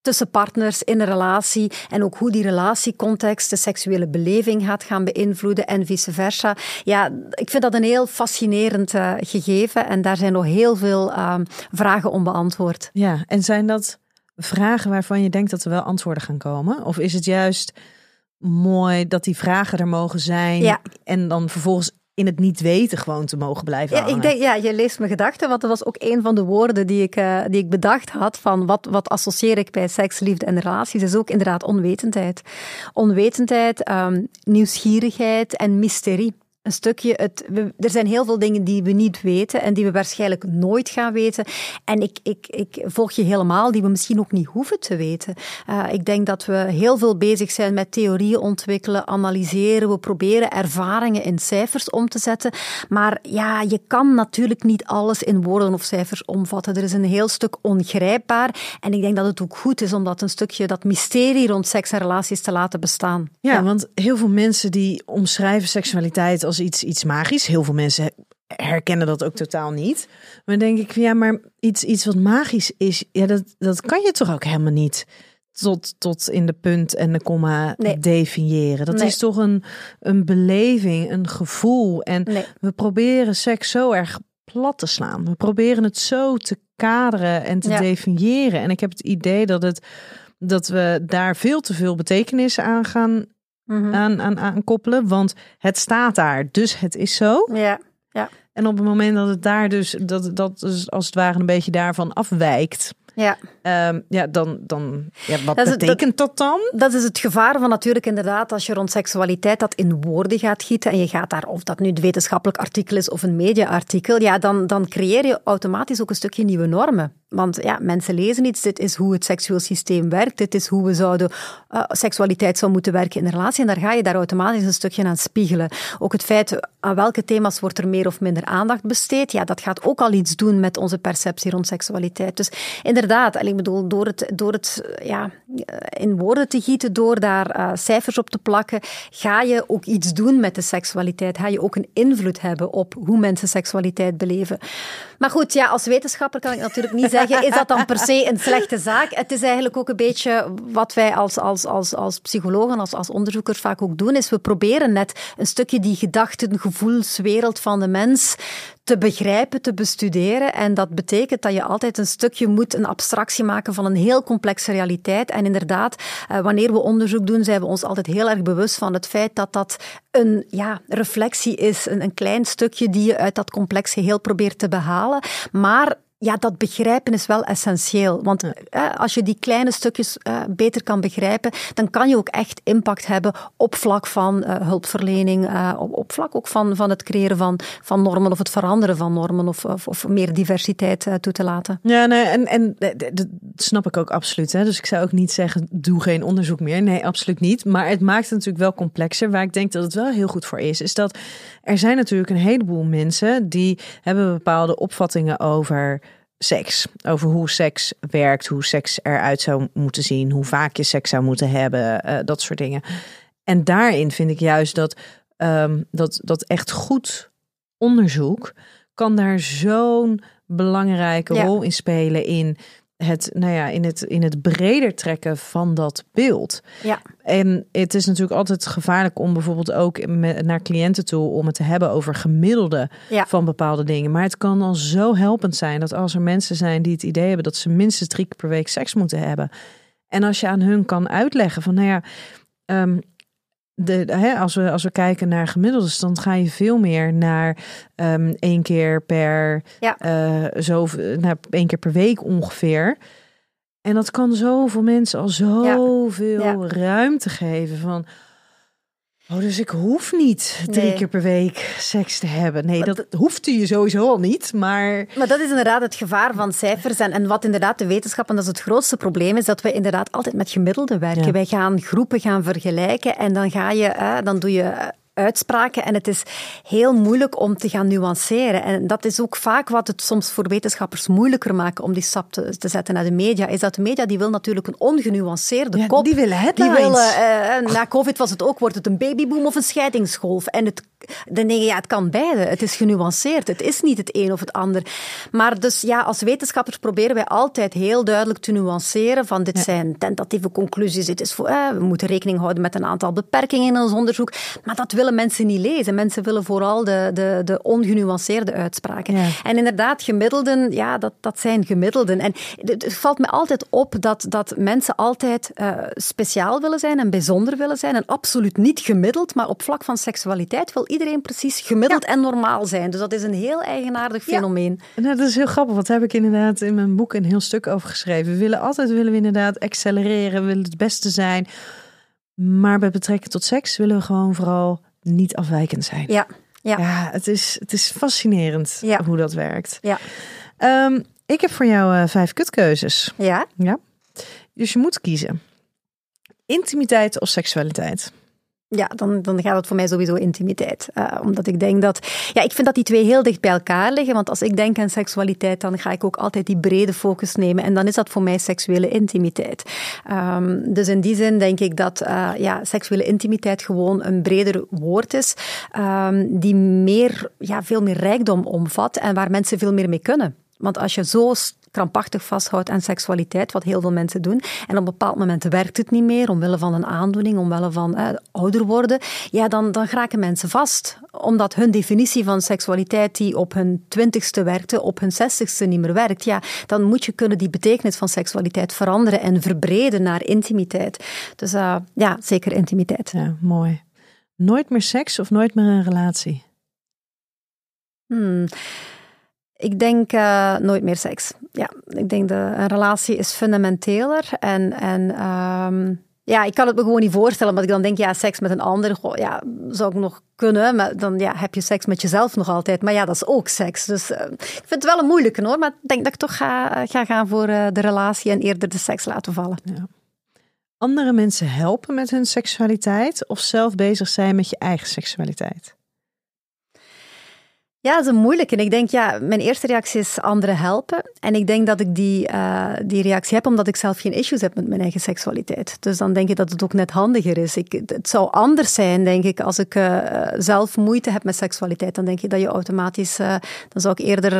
tussen partners in een relatie en ook hoe die relatiecontext de seksuele beleving gaat gaan beïnvloeden en vice versa. Ja, ik vind dat een heel fascinerend eh, gegeven en daar zijn nog heel veel ehm, vragen onbeantwoord. Ja, en zijn dat vragen waarvan je denkt dat er wel antwoorden gaan komen? Of is het juist mooi dat die vragen er mogen zijn Ja. en dan vervolgens in het niet weten gewoon te mogen blijven Ja, hangen? ik denk, ja, je leest mijn gedachten, want dat was ook een van de woorden die ik, eh, die ik bedacht had van wat, wat associeer ik bij seks, liefde en relaties, is ook inderdaad onwetendheid. Onwetendheid, ehm, nieuwsgierigheid en mysterie. Een stukje, het, we- er zijn heel veel dingen die we niet weten en die we waarschijnlijk nooit gaan weten. En ik, ik, ik volg je helemaal, die we misschien ook niet hoeven te weten. Eh, ik denk dat we heel veel bezig zijn met theorieën ontwikkelen, analyseren. We proberen ervaringen in cijfers om te zetten. Maar ja, je kan natuurlijk niet alles in woorden of cijfers omvatten. Er is een heel stuk ongrijpbaar. En ik denk dat het ook goed is om dat een stukje, dat mysterie rond seks en relaties te laten bestaan. Ja, want heel veel mensen die omschrijven seksualiteit als iets, iets magisch. Heel veel mensen herkennen dat ook totaal niet. Maar denk ik, ja, maar iets, iets wat magisch is, ja, dat, dat kan je toch ook helemaal niet tot, tot in de punt en de komma Nee. definiëren. Dat Nee. is toch een, een beleving, een gevoel. En Nee. we proberen seks zo erg plat te slaan. We proberen het zo te kaderen en te Ja. definiëren. En ik heb het idee dat het dat we daar veel te veel betekenis aan gaan Mhm. aan, aan, aan koppelen. Want het staat daar, dus het is zo. Ja. En op het moment dat het daar dus, dat, dat dus als het ware een beetje daarvan afwijkt. Ja. ehm, ja, dan, dan ja, wat Dat het- betekent dat dan? Dat is het gevaar van natuurlijk inderdaad als je rond seksualiteit dat in woorden gaat gieten en je gaat daar, of dat nu een wetenschappelijk artikel is of een mediaartikel, ja, dan, dan creëer je automatisch ook een stukje nieuwe normen. Want ja, mensen lezen iets, dit is hoe het seksueel systeem werkt, dit is hoe we zouden, uh, seksualiteit zou moeten werken in een relatie. En daar ga je daar automatisch een stukje aan spiegelen. Ook het feit, aan welke thema's wordt er meer of minder aandacht besteed, ja, dat gaat ook al iets doen met onze perceptie rond seksualiteit. Dus inderdaad, ik bedoel, door het, door het ja, in woorden te gieten, door daar cijfers op te plakken, ga je ook iets doen met de seksualiteit. Ga je ook een invloed hebben op hoe mensen seksualiteit beleven. Maar goed, ja, als wetenschapper kan ik natuurlijk niet zeggen, is dat dan per se een slechte zaak? Het is eigenlijk ook een beetje wat wij als, als, als, als psychologen, als, als onderzoekers vaak ook doen, is we proberen net een stukje die gedachten, gevoelswereld van de mens te begrijpen, te bestuderen. En dat betekent dat je altijd een stukje moet een abstractie maken van een heel complexe realiteit. En inderdaad, eh, wanneer we onderzoek doen, zijn we ons altijd heel erg bewust van het feit dat dat een ja, reflectie is, een, een klein stukje die je uit dat complex geheel probeert te behalen. Maar ja, dat begrijpen is wel essentieel. Want eh, als je die kleine stukjes eh, beter kan begrijpen, dan kan je ook echt impact hebben op vlak van uh, hulpverlening, uh, op, op, vlak ook van, van het creëren van, van normen of het veranderen van normen of, of, of meer diversiteit uh, toe te laten. Ja, nee, en, en dat snap ik ook absoluut. Hè. Dus ik zou ook niet zeggen, doe geen onderzoek meer. Nee, absoluut niet. Maar het maakt het natuurlijk wel complexer. Waar ik denk dat het wel heel goed voor is, is dat er zijn natuurlijk een heleboel mensen die hebben bepaalde opvattingen over seks. Over hoe seks werkt, hoe seks eruit zou moeten zien, hoe vaak je seks zou moeten hebben, uh, dat soort dingen. En daarin vind ik juist dat, um, dat, dat echt goed onderzoek kan daar zo'n belangrijke ja. rol in spelen in het, nou ja, in het, in het breder trekken van dat beeld. Ja. En het is natuurlijk altijd gevaarlijk om bijvoorbeeld ook met, naar cliënten toe om het te hebben over gemiddelde ja. van bepaalde dingen. Maar het kan al zo helpend zijn dat als er mensen zijn die het idee hebben dat ze minstens drie keer per week seks moeten hebben. En als je aan hun kan uitleggen van, nou ja, um, de, hè, als, we, als we kijken naar gemiddeldes, dan ga je veel meer naar um, één keer per ja. uh, zo, nou, één keer per week ongeveer. En dat kan zoveel mensen al zoveel ja. ja. ruimte geven van. Oh, dus ik hoef niet drie nee. keer per week seks te hebben. Nee, dat, dat hoeft je sowieso al niet, maar... Maar dat is inderdaad het gevaar van cijfers. En, en wat inderdaad de wetenschap, en dat is het grootste probleem, is dat we inderdaad altijd met gemiddelde werken. Ja. Wij gaan groepen gaan vergelijken en dan ga je, eh, dan doe je uitspraken en het is heel moeilijk om te gaan nuanceren. En dat is ook vaak wat het soms voor wetenschappers moeilijker maakt om die stap te, te zetten naar de media, is dat de media die wil natuurlijk een ongenuanceerde ja, kop. Die willen het die willen, uh, Na covid was het ook, wordt het een babyboom of een scheidingsgolf? En het, dan denk je, ja, het kan beide. Het is genuanceerd. Het is niet het een of het ander. Maar dus ja, als wetenschappers proberen wij altijd heel duidelijk te nuanceren van dit ja. zijn tentatieve conclusies. Dit is voor, eh, we moeten rekening houden met een aantal beperkingen in ons onderzoek. Maar dat willen mensen niet lezen. Mensen willen vooral de, de, de ongenuanceerde uitspraken. Ja. En inderdaad, gemiddelden, ja, dat, dat zijn gemiddelden. En het valt me altijd op dat, dat mensen altijd uh, speciaal willen zijn en bijzonder willen zijn. En absoluut niet gemiddeld, maar op vlak van seksualiteit wil iedereen precies gemiddeld ja. en normaal zijn. Dus dat is een heel eigenaardig fenomeen. Ja. Nou, dat is heel grappig, want daar heb ik inderdaad in mijn boek een heel stuk over geschreven. We willen altijd willen we inderdaad accelereren, we willen het beste zijn. Maar bij betrekking tot seks willen we gewoon vooral niet afwijkend zijn. Ja, ja. ja het, is, het is fascinerend ja. hoe dat werkt. Ja. Um, ik heb voor jou uh, vijf kutkeuzes. Ja. ja. Dus je moet kiezen. Intimiteit of seksualiteit? Ja, dan, dan gaat het voor mij sowieso intimiteit. Uh, omdat ik denk dat... Ja, ik vind dat die twee heel dicht bij elkaar liggen. Want als ik denk aan seksualiteit, dan ga ik ook altijd die brede focus nemen. En dan is dat voor mij seksuele intimiteit. Um, dus in die zin denk ik dat uh, ja, seksuele intimiteit gewoon een breder woord is. Um, die meer, ja, veel meer rijkdom omvat en waar mensen veel meer mee kunnen. Want als je zo krampachtig vasthoudt aan seksualiteit, wat heel veel mensen doen, en op een bepaald moment werkt het niet meer, omwille van een aandoening, omwille van eh, ouder worden, ja, dan, dan geraken mensen vast. Omdat hun definitie van seksualiteit, die op hun twintigste werkte, op hun zestigste niet meer werkt, ja, dan moet je kunnen die betekenis van seksualiteit veranderen en verbreden naar intimiteit. Dus uh, ja, zeker intimiteit. Ja, mooi. Nooit meer seks of nooit meer een relatie? Hmm. Ik denk uh, nooit meer seks. Ja, ik denk de een relatie is fundamenteler en, en um, Ja, ik kan het me gewoon niet voorstellen, omdat ik dan denk, ja, seks met een ander, ja, zou ik nog kunnen, maar dan ja, heb je seks met jezelf nog altijd. Maar ja, dat is ook seks. Dus uh, ik vind het wel een moeilijke hoor, maar ik denk dat ik toch ga, ga gaan voor uh, de relatie en eerder de seks laten vallen. Ja. Andere mensen helpen met hun seksualiteit of zelf bezig zijn met je eigen seksualiteit? Ja, dat is een. En ik denk, ja, mijn eerste reactie is anderen helpen. En ik denk dat ik die, uh, die reactie heb omdat ik zelf geen issues heb met mijn eigen seksualiteit. Dus dan denk ik dat het ook net handiger is. Ik, het zou anders zijn, denk ik, als ik uh, zelf moeite heb met seksualiteit. Dan denk ik dat je automatisch, uh, dan zou ik eerder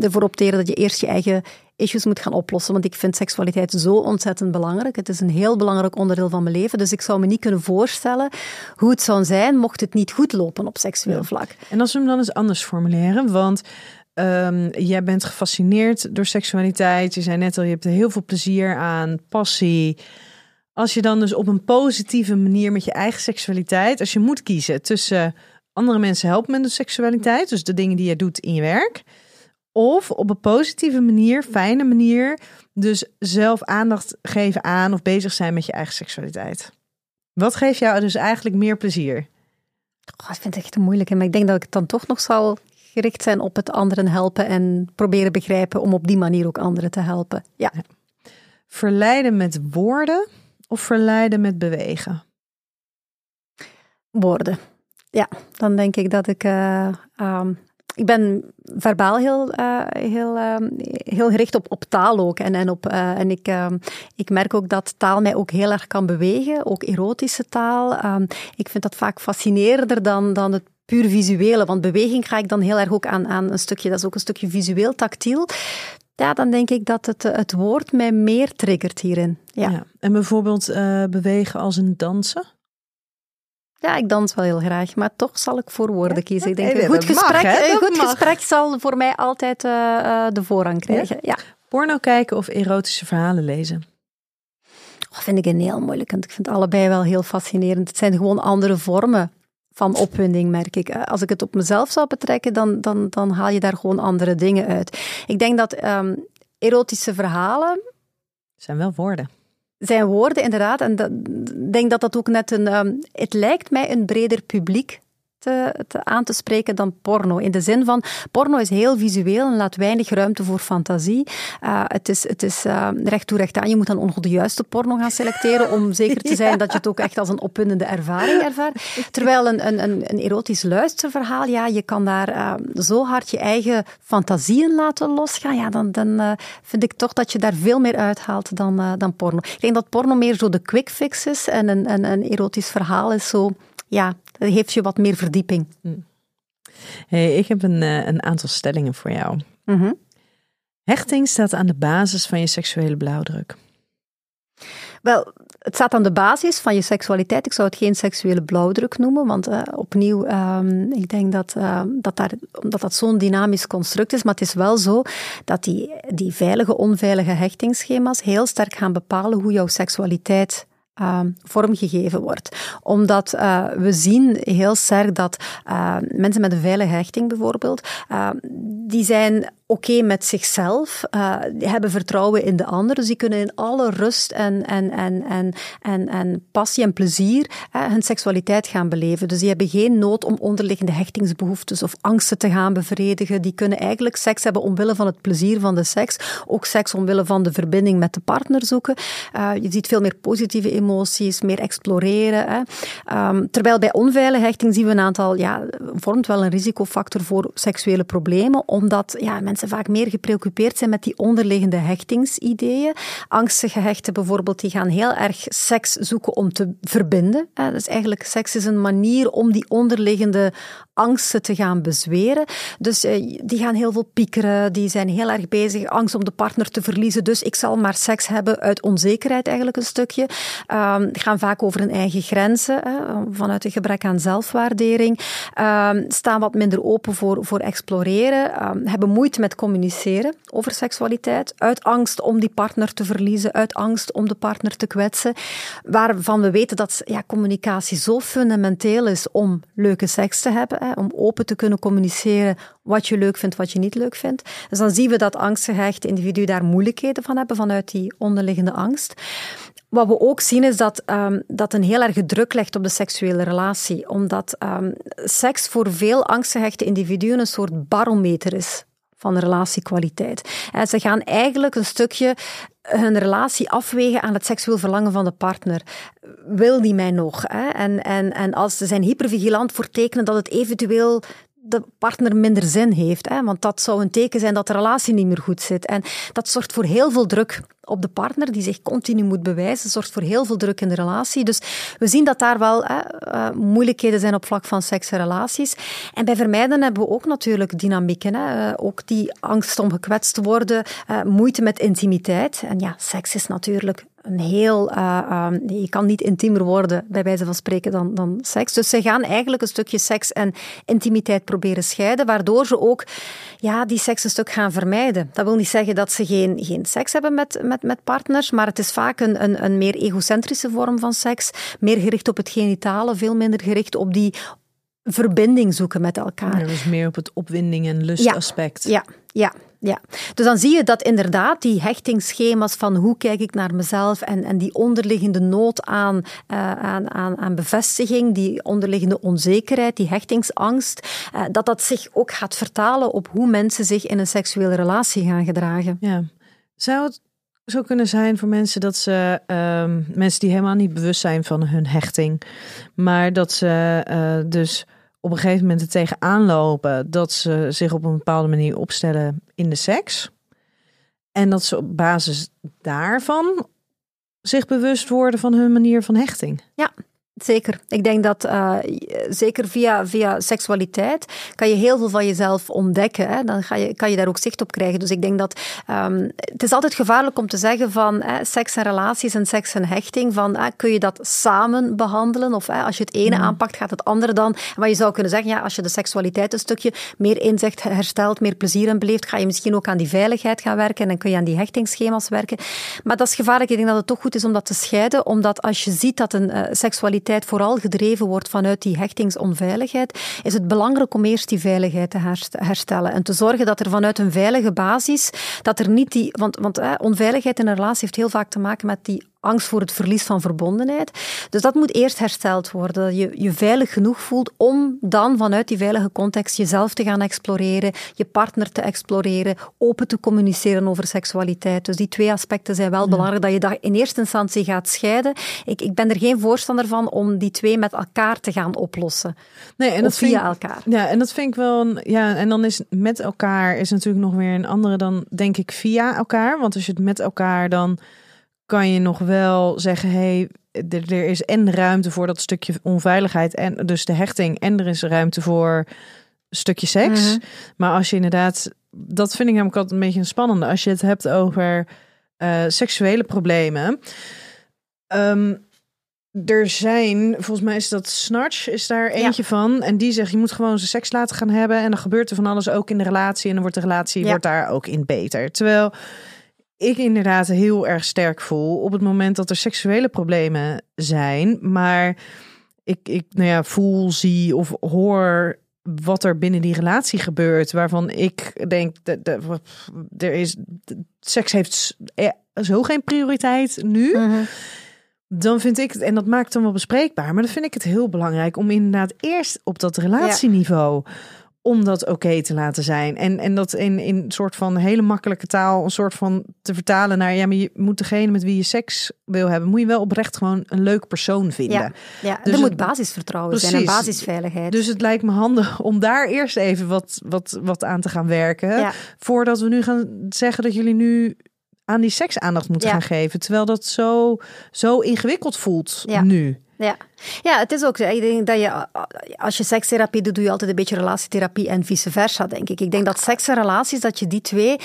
ervoor opteren dat je eerst je eigen issues moet gaan oplossen. Want ik vind seksualiteit zo ontzettend belangrijk. Het is een heel belangrijk onderdeel van mijn leven. Dus ik zou me niet kunnen voorstellen hoe het zou zijn mocht het niet goed lopen op seksueel vlak. En als we hem dan eens anders formuleren, want um, jij bent gefascineerd door seksualiteit. Je zei net al, je hebt er heel veel plezier aan, passie. Als je dan dus op een positieve manier met je eigen seksualiteit, als je moet kiezen tussen andere mensen helpen met de seksualiteit, dus de dingen die je doet in je werk, of op een positieve manier, fijne manier, dus zelf aandacht geven aan of bezig zijn met je eigen seksualiteit. Wat geeft jou dus eigenlijk meer plezier? Oh, ik vind het echt moeilijk. Maar ik denk dat ik het dan toch nog zal gericht zijn op het anderen helpen en proberen begrijpen om op die manier ook anderen te helpen. Ja. Verleiden met woorden of verleiden met bewegen? Woorden. Ja, dan denk ik dat ik uh, um, ik ben verbaal heel, uh, heel, uh, heel gericht op, op taal ook. En, en, op, uh, en ik, ik merk ook dat taal mij ook heel erg kan bewegen, ook erotische taal. Um, ik vind dat vaak fascinerender dan, dan het puur visuele. Want beweging ga ik dan heel erg ook aan, aan een stukje, dat is ook een stukje visueel, tactiel. Ja, dan denk ik dat het, het woord mij meer triggert hierin. Ja. ja. En bijvoorbeeld bewegen als een dansen? Ja, ik dans wel heel graag, maar toch zal ik voor woorden kiezen. Ik denk, een goed, gesprek, een goed gesprek zal voor mij altijd uh, uh, de voorrang krijgen. Ja? Porno kijken of erotische verhalen lezen? Oh, vind ik een heel moeilijk, want ik vind allebei wel heel fascinerend. Het zijn gewoon andere vormen van opwinding, merk ik. Als ik het op mezelf zou betrekken, dan, dan, dan haal je daar gewoon andere dingen uit. Ik denk dat um, erotische verhalen... zijn wel woorden zijn woorden, inderdaad. En ik denk dat dat ook net een. Um, het lijkt mij een breder publiek te, te, aan te spreken dan porno. In de zin van, porno is heel visueel en laat weinig ruimte voor fantasie. Uh, het is, het is uh, recht toe recht aan. Je moet dan ongeveer de juiste porno gaan selecteren om zeker te zijn dat je het ook echt als een opwindende ervaring ervaart. Terwijl een, een, een, een erotisch luisterverhaal, ja, je kan daar uh, zo hard je eigen fantasieën laten losgaan. Ja, dan, dan vind ik toch dat je daar veel meer uithaalt dan, dan porno. Ik denk dat porno meer zo de quick fix is en een, een, een erotisch verhaal is zo ja, dat geeft je wat meer verdieping. Hm. Hey, ik heb een, eh, een aantal stellingen voor jou. Mm Hechting staat aan de basis van je seksuele blauwdruk. Wel, het staat aan de basis van je seksualiteit. Ik zou het geen seksuele blauwdruk noemen, want uh, opnieuw, um, ik denk dat, uh, dat, daar, dat dat zo'n dynamisch construct is. Maar het is wel zo dat die, die veilige, onveilige hechtingsschema's heel sterk gaan bepalen hoe jouw seksualiteit uh, vormgegeven wordt. Omdat uh, we zien heel sterk dat uh, mensen met een veilige hechting bijvoorbeeld, die zijn oké met zichzelf, uh, die hebben vertrouwen in de ander, dus die kunnen in alle rust en, en, en, en, en, en passie en plezier hun seksualiteit gaan beleven. Dus die hebben geen nood om onderliggende hechtingsbehoeftes of angsten te gaan bevredigen. Die kunnen eigenlijk seks hebben omwille van het plezier van de seks, ook seks omwille van de verbinding met de partner zoeken. Uh, je ziet veel meer positieve emoties, meer exploreren. Hè. Um, terwijl bij onveilige hechting zien we een aantal, ja, vormt wel een risicofactor voor seksuele problemen, omdat ja, mensen vaak meer gepreoccupeerd zijn met die onderliggende hechtingsideeën. Angstige hechten bijvoorbeeld, die gaan heel erg seks zoeken om te verbinden. Dus eigenlijk, seks is een manier om die onderliggende angsten te gaan bezweren. Dus eh, die gaan heel veel piekeren, die zijn heel erg bezig, angst om de partner te verliezen. Dus ik zal maar seks hebben uit onzekerheid eigenlijk een stukje. Um, gaan vaak over hun eigen grenzen, vanuit een gebrek aan zelfwaardering. Um, staan wat minder open voor, voor exploreren, um, hebben moeite met communiceren over seksualiteit, uit angst om die partner te verliezen, uit angst om de partner te kwetsen, waarvan we weten dat ja, communicatie zo fundamenteel is om leuke seks te hebben hè, om open te kunnen communiceren wat je leuk vindt, wat je niet leuk vindt. Dus dan zien we dat angstgehechte individuen daar moeilijkheden van hebben vanuit die onderliggende angst. Wat we ook zien is dat um, dat een heel erg druk legt op de seksuele relatie, omdat um, seks voor veel angstgehechte individuen een soort barometer is van relatiekwaliteit. En ze gaan eigenlijk een stukje hun relatie afwegen aan het seksueel verlangen van de partner. Wil die mij nog? En, en, en als ze zijn hypervigilant voor tekenen dat het eventueel de partner minder zin heeft. Hè? Want dat zou een teken zijn dat de relatie niet meer goed zit. En dat zorgt voor heel veel druk op de partner, die zich continu moet bewijzen, zorgt voor heel veel druk in de relatie. Dus we zien dat daar wel hè, uh, moeilijkheden zijn op vlak van seks en relaties. En bij vermijden hebben we ook natuurlijk dynamieken. Hè? Uh, ook die angst om gekwetst te worden, uh, moeite met intimiteit. En ja, seks is natuurlijk een heel. Uh, um, je kan niet intiemer worden, bij wijze van spreken, dan, dan seks. Dus ze gaan eigenlijk een stukje seks en intimiteit proberen scheiden, waardoor ze ook ja, die seks een stuk gaan vermijden. Dat wil niet zeggen dat ze geen, geen seks hebben met, met, met partners, maar het is vaak een, een, een meer egocentrische vorm van seks, meer gericht op het genitale, veel minder gericht op die verbinding zoeken met elkaar. Ja, dus meer op het opwinding en lustaspect. Ja, ja, ja, ja, dus dan zie je dat inderdaad die hechtingsschema's van hoe kijk ik naar mezelf en, en die onderliggende nood aan, uh, aan, aan, aan bevestiging, die onderliggende onzekerheid, die hechtingsangst, uh, dat dat zich ook gaat vertalen op hoe mensen zich in een seksuele relatie gaan gedragen. Ja. Zou het zo kunnen zijn voor mensen dat ze, um, mensen die helemaal niet bewust zijn van hun hechting, maar dat ze uh, dus op een gegeven moment er tegenaan lopen dat ze zich op een bepaalde manier opstellen in de seks. En dat ze op basis daarvan zich bewust worden van hun manier van hechting. Ja, Zeker. Ik denk dat uh, zeker via, via seksualiteit kan je heel veel van jezelf ontdekken. Hè? Dan ga je, kan je daar ook zicht op krijgen. Dus ik denk dat um, het is altijd gevaarlijk om te zeggen van hè, seks en relaties en seks en hechting. Van hè, kun je dat samen behandelen? Of hè, als je het ene mm. aanpakt, gaat het andere dan. Maar je zou kunnen zeggen, ja, als je de seksualiteit een stukje meer inzicht herstelt, meer plezier in beleeft, ga je misschien ook aan die veiligheid gaan werken en dan kun je aan die hechtingsschema's werken. Maar dat is gevaarlijk. Ik denk dat het toch goed is om dat te scheiden, omdat als je ziet dat een uh, seksualiteit vooral gedreven wordt vanuit die hechtingsonveiligheid, is het belangrijk om eerst die veiligheid te herstellen en te zorgen dat er vanuit een veilige basis, dat er niet die, want, want onveiligheid in een relatie heeft heel vaak te maken met die angst voor het verlies van verbondenheid. Dus dat moet eerst hersteld worden. Dat je je veilig genoeg voelt om dan vanuit die veilige context jezelf te gaan exploreren, je partner te exploreren, open te communiceren over seksualiteit. Dus die twee aspecten zijn wel ja. belangrijk, dat je dat in eerste instantie gaat scheiden. Ik, ik ben er geen voorstander van om die twee met elkaar te gaan oplossen. Nee, en dat via vind, elkaar. Ja, en dat vind ik wel. Een, ja, en dan is met elkaar is natuurlijk nog weer een andere dan denk ik via elkaar. Want als je het met elkaar dan kan je nog wel zeggen, hey, er, er is en ruimte voor dat stukje onveiligheid en dus de hechting en er is ruimte voor een stukje seks. Mm -hmm. Maar als je inderdaad, dat vind ik namelijk altijd een beetje een spannende, als je het hebt over uh, seksuele problemen. Um, er zijn, volgens mij is dat Snatch, is daar eentje ja. van. En die zegt, je moet gewoon zijn seks laten gaan hebben. En dan gebeurt er van alles ook in de relatie. En dan wordt de relatie ja. wordt daar ook in beter. Terwijl ik inderdaad heel erg sterk voel op het moment dat er seksuele problemen zijn. Maar ik, ik nou ja, voel, zie of hoor wat er binnen die relatie gebeurt. Waarvan ik denk, dat de, er is, seks heeft zo geen prioriteit nu. Mhm. Uh -huh. Dan vind ik het, en dat maakt dan wel bespreekbaar, maar dan vind ik het heel belangrijk om inderdaad eerst op dat relatieniveau. Ja om dat oké okay te laten zijn. En, en dat in, in een soort van hele makkelijke taal, een soort van te vertalen naar ja, maar je moet degene met wie je seks wil hebben, moet je wel oprecht gewoon een leuk persoon vinden. Ja, ja dus er moet basisvertrouwen precies, zijn en basisveiligheid. Dus het lijkt me handig om daar eerst even wat, wat, wat aan te gaan werken. Ja. Voordat we nu gaan zeggen dat jullie nu aan die seks aandacht moeten ja. gaan geven. Terwijl dat zo, zo ingewikkeld voelt ja. nu. Ja. ja, het is ook. Ik denk dat je, als je sekstherapie doet, doe je altijd een beetje relatietherapie en vice versa, denk ik. Ik denk dat seks en relaties, dat je die twee,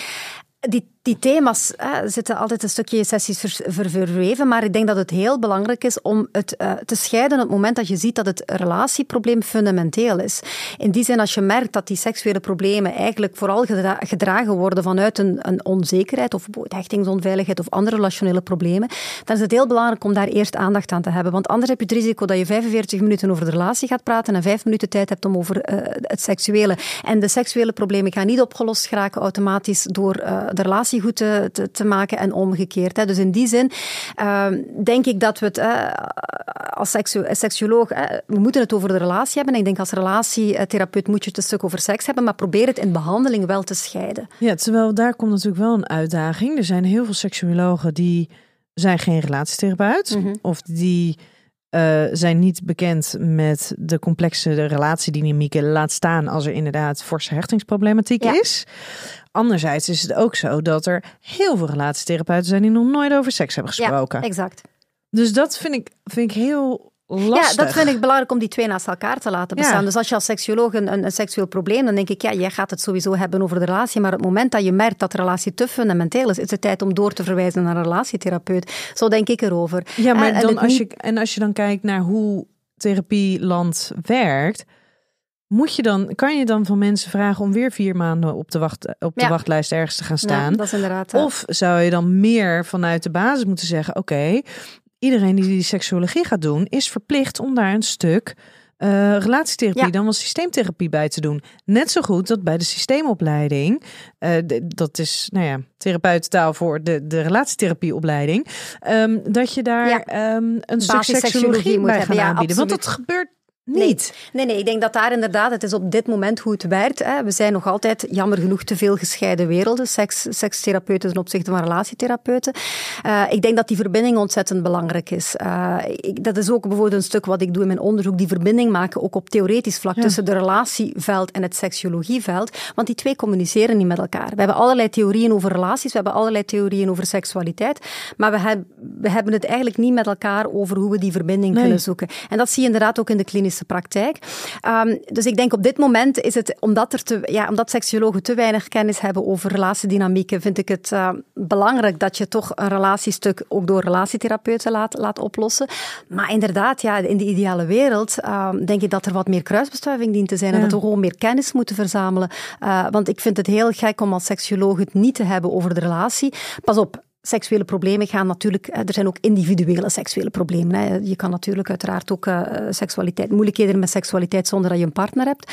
die die thema's zitten altijd een stukje sessies ver, verweven, maar ik denk dat het heel belangrijk is om het uh, te scheiden op het moment dat je ziet dat het relatieprobleem fundamenteel is. In die zin, als je merkt dat die seksuele problemen eigenlijk vooral gedragen worden vanuit een, een onzekerheid of hechtingsonveiligheid of andere relationele problemen, dan is het heel belangrijk om daar eerst aandacht aan te hebben. Want anders heb je het risico dat je 45 minuten over de relatie gaat praten en 5 minuten tijd hebt om over uh, het seksuele. En de seksuele problemen gaan niet opgelost geraken automatisch door uh, de relatie goed te, te, te maken en omgekeerd. Hè. Dus in die zin uh, denk ik dat we het uh, als seksuoloog, uh, we moeten het over de relatie hebben. Ik denk als relatietherapeut moet je het een stuk over seks hebben, maar probeer het in behandeling wel te scheiden. Ja, terwijl daar komt natuurlijk wel een uitdaging. Er zijn heel veel seksuologen die zijn geen relatietherapeut mm of die uh, zijn niet bekend met de complexe relatiedynamieken. Laat staan als er inderdaad forse hechtingsproblematiek ja. is. Anderzijds is het ook zo dat er heel veel relatietherapeuten zijn die nog nooit over seks hebben gesproken. Ja, exact. Dus dat vind ik, vind ik heel lastig. Ja, dat vind ik belangrijk om die twee naast elkaar te laten bestaan. Dus als je als seksuoloog een, een, een, seksueel probleem, dan denk ik, ja, jij gaat het sowieso hebben over de relatie, maar op het moment dat je merkt dat de relatie te fundamenteel is, is het tijd om door te verwijzen naar een relatietherapeut. Zo denk ik erover. Ja, maar en, dan, als je, en als je dan kijkt naar hoe therapieland werkt, moet je dan, kan je dan van mensen vragen om weer vier maanden op de, wacht, op de wachtlijst ergens te gaan staan? Ja, dat is inderdaad. Of zou je dan meer vanuit de basis moeten zeggen: oké, iedereen die die seksuologie gaat doen, is verplicht om daar een stuk uh, relatietherapie dan wel systeemtherapie bij te doen. Net zo goed dat bij de systeemopleiding, uh, dat is nou ja, therapeutentaal voor de, de relatietherapieopleiding, um, dat je daar ja. um, een stuk seksuologie moet bij gaan hebben. aanbieden. Want dat gebeurt niet. Nee, nee, ik denk dat daar inderdaad, het is op dit moment hoe het werkt. Hè. We zijn nog altijd, jammer genoeg, te veel gescheiden werelden. Seks, sekstherapeuten ten opzichte van relatietherapeuten. Uh, ik denk dat die verbinding ontzettend belangrijk is. Uh, ik, dat is ook bijvoorbeeld een stuk wat ik doe in mijn onderzoek, die verbinding maken, ook op theoretisch vlak, tussen de relatieveld en het seksuologieveld. Want die twee communiceren niet met elkaar. We hebben allerlei theorieën over relaties, we hebben allerlei theorieën over seksualiteit, maar we, heb, we hebben het eigenlijk niet met elkaar over hoe we die verbinding nee. kunnen zoeken. En dat zie je inderdaad ook in de klinische praktijk. Um, dus ik denk op dit moment is het, omdat, er te, ja, omdat seksuologen te weinig kennis hebben over relatiedynamieken, vind ik het uh, belangrijk dat je toch een relatiestuk ook door relatietherapeuten laat, laat oplossen. Maar inderdaad, ja, in de ideale wereld um, denk ik dat er wat meer kruisbestuiving dient te zijn ja. en dat we gewoon meer kennis moeten verzamelen. Uh, want ik vind het heel gek om als seksuoloog het niet te hebben over de relatie. Pas op, seksuele problemen gaan natuurlijk, er zijn ook individuele seksuele problemen. Hè. Je kan natuurlijk uiteraard ook uh, seksualiteit, moeilijkheden met seksualiteit zonder dat je een partner hebt.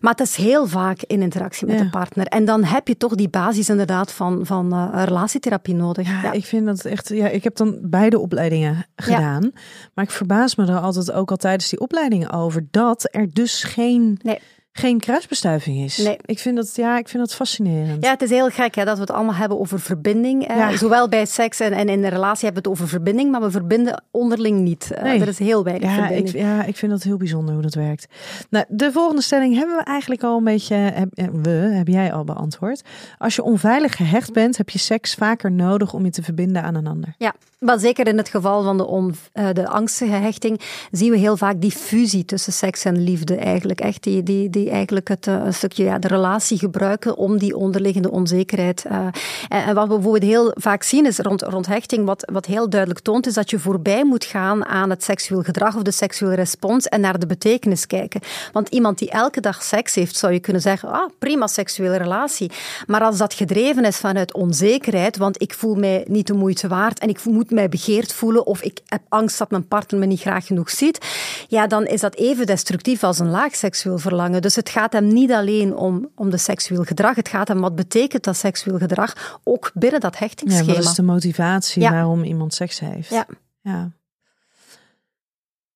Maar het is heel vaak in interactie met ja. een partner. En dan heb je toch die basis inderdaad van, van uh, relatietherapie nodig. Ja, ja, ik vind dat echt, ja, ik heb dan beide opleidingen gedaan. Ja. Maar ik verbaas me er altijd ook al tijdens die opleidingen over dat er dus geen... Nee geen kruisbestuiving is. Nee. Ik vind dat, ja, ik vind dat fascinerend. Ja, het is heel gek hè, dat we het allemaal hebben over verbinding. Eh, ja. Zowel bij seks en, en in de relatie hebben we het over verbinding, maar we verbinden onderling niet. Eh, nee. er is heel weinig ja, verbinding. Ik, ja, ik vind dat heel bijzonder hoe dat werkt. Nou, de volgende stelling hebben we eigenlijk al een beetje, heb, we, heb jij al beantwoord. Als je onveilig gehecht bent, heb je seks vaker nodig om je te verbinden aan een ander. Ja, maar zeker in het geval van de, on, uh, de angstige hechting zien we heel vaak die fusie tussen seks en liefde eigenlijk. Echt die, die, die eigenlijk het, een stukje ja, de relatie gebruiken om die onderliggende onzekerheid. En, en, wat we bijvoorbeeld heel vaak zien is rond, rond hechting, wat, wat heel duidelijk toont, is dat je voorbij moet gaan aan het seksueel gedrag of de seksuele respons en naar de betekenis kijken. Want iemand die elke dag seks heeft, zou je kunnen zeggen, ah, prima seksuele relatie. Maar als dat gedreven is vanuit onzekerheid, want ik voel mij niet de moeite waard en ik moet mij begeerd voelen of ik heb angst dat mijn partner me niet graag genoeg ziet, ja, dan is dat even destructief als een laag seksueel verlangen. Dus het gaat hem niet alleen om, om de seksueel gedrag, het gaat hem wat betekent dat seksueel gedrag ook binnen dat hechtingsschema. Ja, wat is de motivatie ja. waarom iemand seks heeft? Ja. ja.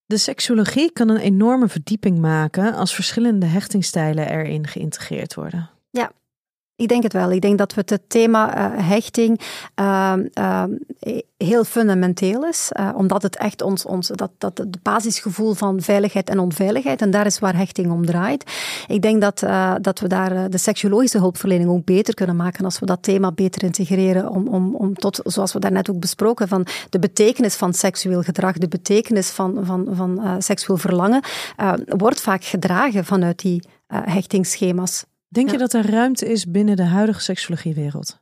De seksuologie kan een enorme verdieping maken als verschillende hechtingstijlen erin geïntegreerd worden. Ja, ik denk het wel. Ik denk dat we het thema uh, hechting uh, uh, heel fundamenteel is, omdat het echt ons, ons dat, dat het basisgevoel van veiligheid en onveiligheid, en daar is waar hechting om draait. Ik denk dat, dat we daar de seksuologische hulpverlening ook beter kunnen maken als we dat thema beter integreren, om, om, om tot, zoals we daarnet ook besproken, van de betekenis van seksueel gedrag, de betekenis van, van, van seksueel verlangen, wordt vaak gedragen vanuit die hechtingsschema's. Denk je dat er ruimte is binnen de huidige seksuologiewereld?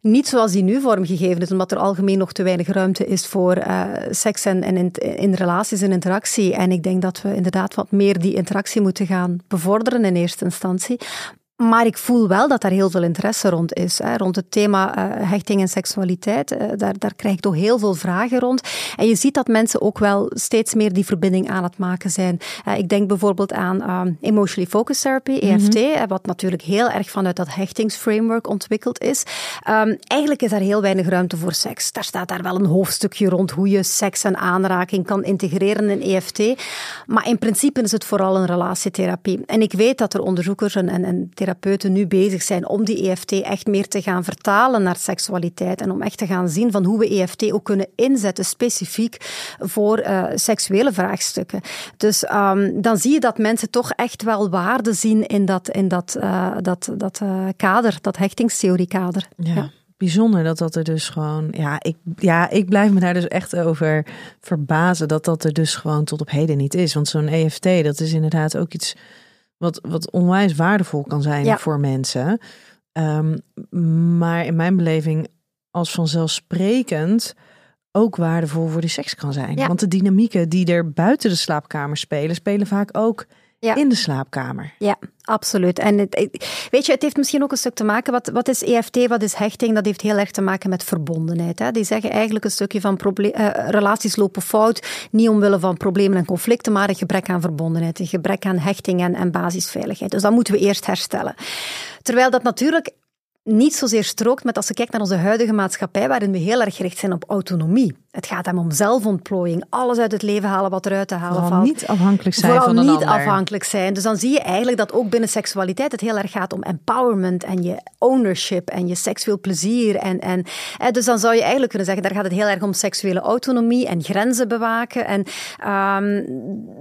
Niet zoals die nu vormgegeven is, omdat er algemeen nog te weinig ruimte is voor uh, seks en, en in, in, relaties en interactie. En ik denk dat we inderdaad wat meer die interactie moeten gaan bevorderen in eerste instantie. Maar ik voel wel dat daar heel veel interesse rond is. Hè. Rond het thema uh, hechting en seksualiteit. Uh, daar, daar krijg ik toch heel veel vragen rond. En je ziet dat mensen ook wel steeds meer die verbinding aan het maken zijn. Uh, ik denk bijvoorbeeld aan Emotionally Focused Therapy, EFT, mm -hmm. wat natuurlijk heel erg vanuit dat hechtingsframework ontwikkeld is. Um, eigenlijk is daar heel weinig ruimte voor seks. Daar staat daar wel een hoofdstukje rond hoe je seks en aanraking kan integreren in EFT. Maar in principe is het vooral een relatietherapie. En ik weet dat er onderzoekers en, en, en therapeuten nu bezig zijn om die EFT echt meer te gaan vertalen naar seksualiteit en om echt te gaan zien van hoe we EFT ook kunnen inzetten specifiek voor uh, seksuele vraagstukken. Dus um, dan zie je dat mensen toch echt wel waarde zien in dat, in dat, uh, dat, dat uh, kader, dat hechtingstheoriekader. Ja. ja bijzonder dat dat er dus gewoon. Ja ik, ja, ik blijf me daar dus echt over verbazen dat dat er dus gewoon tot op heden niet is. Want zo'n EFT, dat is inderdaad ook iets wat, wat onwijs waardevol kan zijn voor mensen. Um, maar in mijn beleving als vanzelfsprekend ook waardevol voor de seks kan zijn. Want de dynamieken die er buiten de slaapkamer spelen, spelen vaak ook in de slaapkamer. Ja, absoluut. En het, weet je, het heeft misschien ook een stuk te maken, wat, wat is EFT, wat is hechting? Dat heeft heel erg te maken met verbondenheid. Hè? Die zeggen eigenlijk een stukje van uh, relaties lopen fout, niet omwille van problemen en conflicten, maar een gebrek aan verbondenheid, een gebrek aan hechting en, en basisveiligheid. Dus dat moeten we eerst herstellen. Terwijl dat natuurlijk niet zozeer strookt met als je kijkt naar onze huidige maatschappij, waarin we heel erg gericht zijn op autonomie. Het gaat hem om zelfontplooiing, alles uit het leven halen wat eruit te halen Vooral valt. niet afhankelijk zijn Vooral van niet ander. afhankelijk zijn. Dus dan zie je eigenlijk dat ook binnen seksualiteit het heel erg gaat om empowerment en je ownership en je seksueel plezier. En, en, dus dan zou je eigenlijk kunnen zeggen, daar gaat het heel erg om seksuele autonomie en grenzen bewaken. En, um,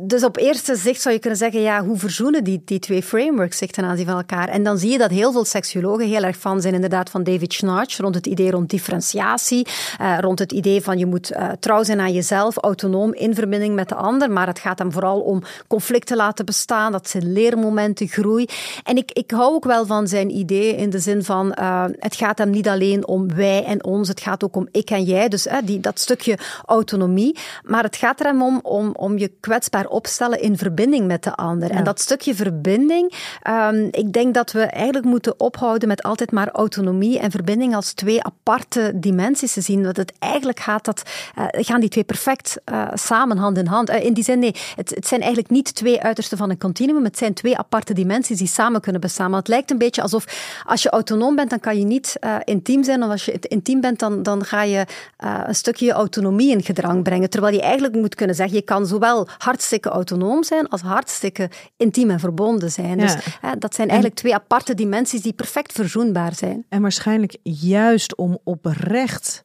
dus op eerste zicht zou je kunnen zeggen, ja, hoe verzoenen die, die twee frameworks zich ten aanzien van elkaar? En dan zie je dat heel veel seksuologen heel erg van zijn inderdaad van David Schnarch, rond het idee rond differentiatie, uh, rond het idee van je moet uh, trouw zijn aan jezelf, autonoom in verbinding met de ander. Maar het gaat hem vooral om conflicten laten bestaan. Dat zijn leermomenten, groei. En ik, ik hou ook wel van zijn idee in de zin van uh, het gaat hem niet alleen om wij en ons. Het gaat ook om ik en jij. Dus uh, die, dat stukje autonomie. Maar het gaat er hem om, om, om je kwetsbaar opstellen in verbinding met de ander. Ja. En dat stukje verbinding, um, ik denk dat we eigenlijk moeten ophouden met altijd maar autonomie en verbinding als twee aparte dimensies te zien. Dat het eigenlijk gaat dat uh, gaan die twee perfect uh, samen hand in hand. Uh, in die zin, nee, het, het, zijn eigenlijk niet twee uitersten van een continuum. Het zijn twee aparte dimensies die samen kunnen bestaan. Maar het lijkt een beetje alsof als je autonoom bent, dan kan je niet intiem zijn. Of als je intiem bent, dan, dan ga je een stukje autonomie in gedrang brengen. Terwijl je eigenlijk moet kunnen zeggen, je kan zowel hartstikke autonoom zijn als hartstikke intiem en verbonden zijn. Ja. Dus dat zijn eigenlijk twee aparte dimensies die perfect verzoenbaar zijn. En waarschijnlijk juist om oprecht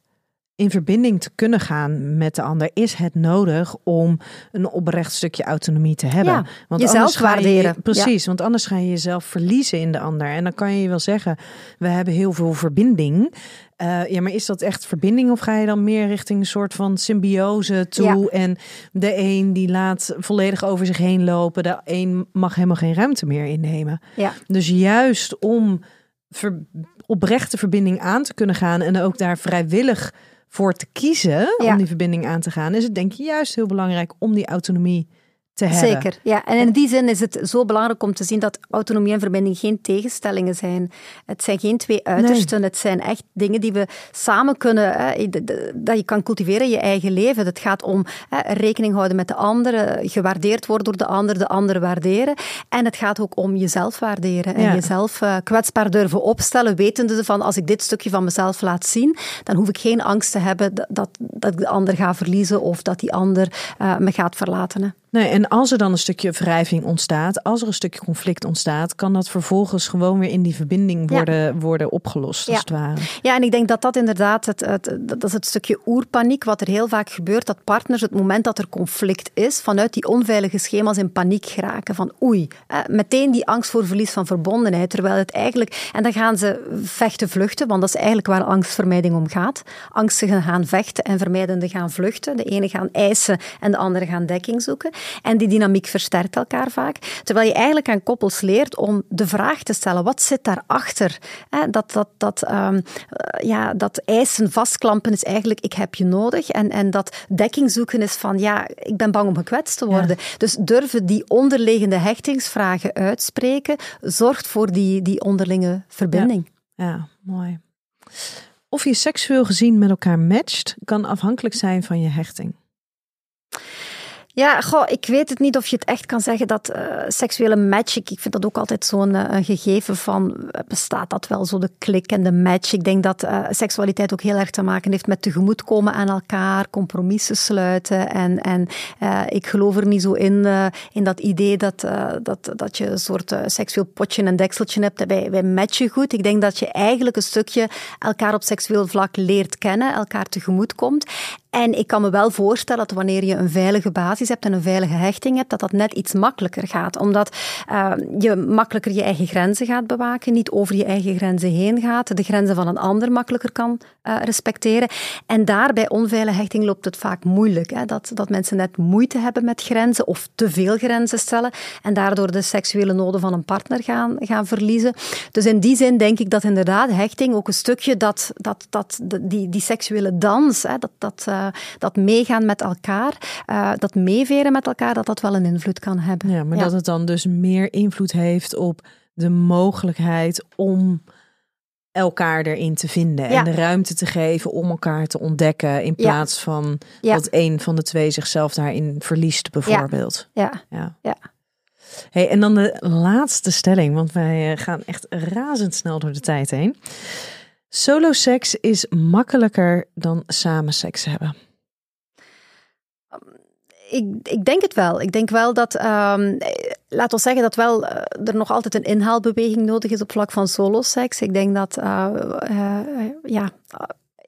in verbinding te kunnen gaan met de ander, is het nodig om een oprecht stukje autonomie te hebben. Ja, want jezelf waarderen. Je, precies, ja. want anders ga je jezelf verliezen in de ander. En dan kan je wel zeggen, we hebben heel veel verbinding. Uh, ja, maar is dat echt verbinding of ga je dan meer richting een soort van symbiose toe? Ja. En de een die laat volledig over zich heen lopen, de een mag helemaal geen ruimte meer innemen. Ja. Dus juist om ver, oprechte verbinding aan te kunnen gaan en ook daar vrijwillig voor te kiezen ja. om die verbinding aan te gaan, is het denk ik juist heel belangrijk om die autonomie te hebben. Zeker, ja. En in die zin is het zo belangrijk om te zien dat autonomie en verbinding geen tegenstellingen zijn. Het zijn geen twee uitersten, nee. het zijn echt dingen die we samen kunnen, hè, dat je kan cultiveren in je eigen leven. Het gaat om hè, rekening houden met de anderen, gewaardeerd worden door de ander, de ander waarderen. En het gaat ook om jezelf waarderen en ja. jezelf uh, kwetsbaar durven opstellen, wetende van als ik dit stukje van mezelf laat zien, dan hoef ik geen angst te hebben dat, dat, dat ik de ander ga verliezen of dat die ander uh, me gaat verlaten. Hè. Nee, en als er dan een stukje wrijving ontstaat, als er een stukje conflict ontstaat, kan dat vervolgens gewoon weer in die verbinding worden, ja. worden opgelost, ja. als het ware. Ja, en ik denk dat dat inderdaad, het, het, dat is het stukje oerpaniek, wat er heel vaak gebeurt, dat partners het moment dat er conflict is, vanuit die onveilige schema's in paniek geraken. Van oei, eh, meteen die angst voor verlies van verbondenheid, terwijl het eigenlijk, en dan gaan ze vechten, vluchten, want dat is eigenlijk waar angstvermijding om gaat. Angstigen gaan vechten en vermijdende gaan vluchten. De ene gaan eisen en de andere gaan dekking zoeken. En die dynamiek versterkt elkaar vaak. Terwijl je eigenlijk aan koppels leert om de vraag te stellen, wat zit daarachter? Dat, dat, dat, um, ja, dat eisen vastklampen is eigenlijk, ik heb je nodig. En, en dat dekking zoeken is van, ja, ik ben bang om gekwetst te worden. Dus durven die onderliggende hechtingsvragen uitspreken, zorgt voor die, die onderlinge verbinding. ja, ja mooi. Of je seksueel gezien met elkaar matcht, kan afhankelijk zijn van je hechting. Ja, goh, ik weet het niet of je het echt kan zeggen dat uh, seksuele match, ik, vind dat ook altijd zo'n uh, gegeven van, eh, bestaat dat wel, zo de klik en de match. Ik denk dat uh, seksualiteit ook heel erg te maken heeft met tegemoetkomen aan elkaar, compromissen sluiten. En, en ik geloof er niet zo in, in dat idee dat, dat, dat je een soort seksueel potje en dekseltje hebt. Wij, wij matchen goed. Ik denk dat je eigenlijk een stukje elkaar op seksueel vlak leert kennen, elkaar tegemoet komt. En ik kan me wel voorstellen dat wanneer je een veilige basis hebt en een veilige hechting hebt, dat dat net iets makkelijker gaat. Omdat uh, je makkelijker je eigen grenzen gaat bewaken, niet over je eigen grenzen heen gaat, de grenzen van een ander makkelijker kan uh, respecteren. En daar bij onveilige hechting loopt het vaak moeilijk. Hè? Dat, dat mensen net moeite hebben met grenzen of te veel grenzen stellen en daardoor de seksuele noden van een partner gaan, gaan verliezen. Dus in die zin denk ik dat inderdaad hechting ook een stukje dat, dat, dat die, die seksuele dans, hè, dat, dat uh, dat meegaan met elkaar, uh, dat meeveren met elkaar, dat dat wel een invloed kan hebben. Ja, maar dat het dan dus meer invloed heeft op de mogelijkheid om elkaar erin te vinden en de ruimte te geven om elkaar te ontdekken in plaats van dat een van de twee zichzelf daarin verliest bijvoorbeeld. Ja. ja. ja. Hey, en dan de laatste stelling, want wij eh, gaan echt razendsnel door de tijd heen. Solo seks is makkelijker dan samen seks hebben. Ik, ik, denk het wel. Ik denk wel dat, um, laat ons zeggen dat wel uh, er nog altijd een inhaalbeweging nodig is op vlak van solo seks. Ik denk dat, uh, ja,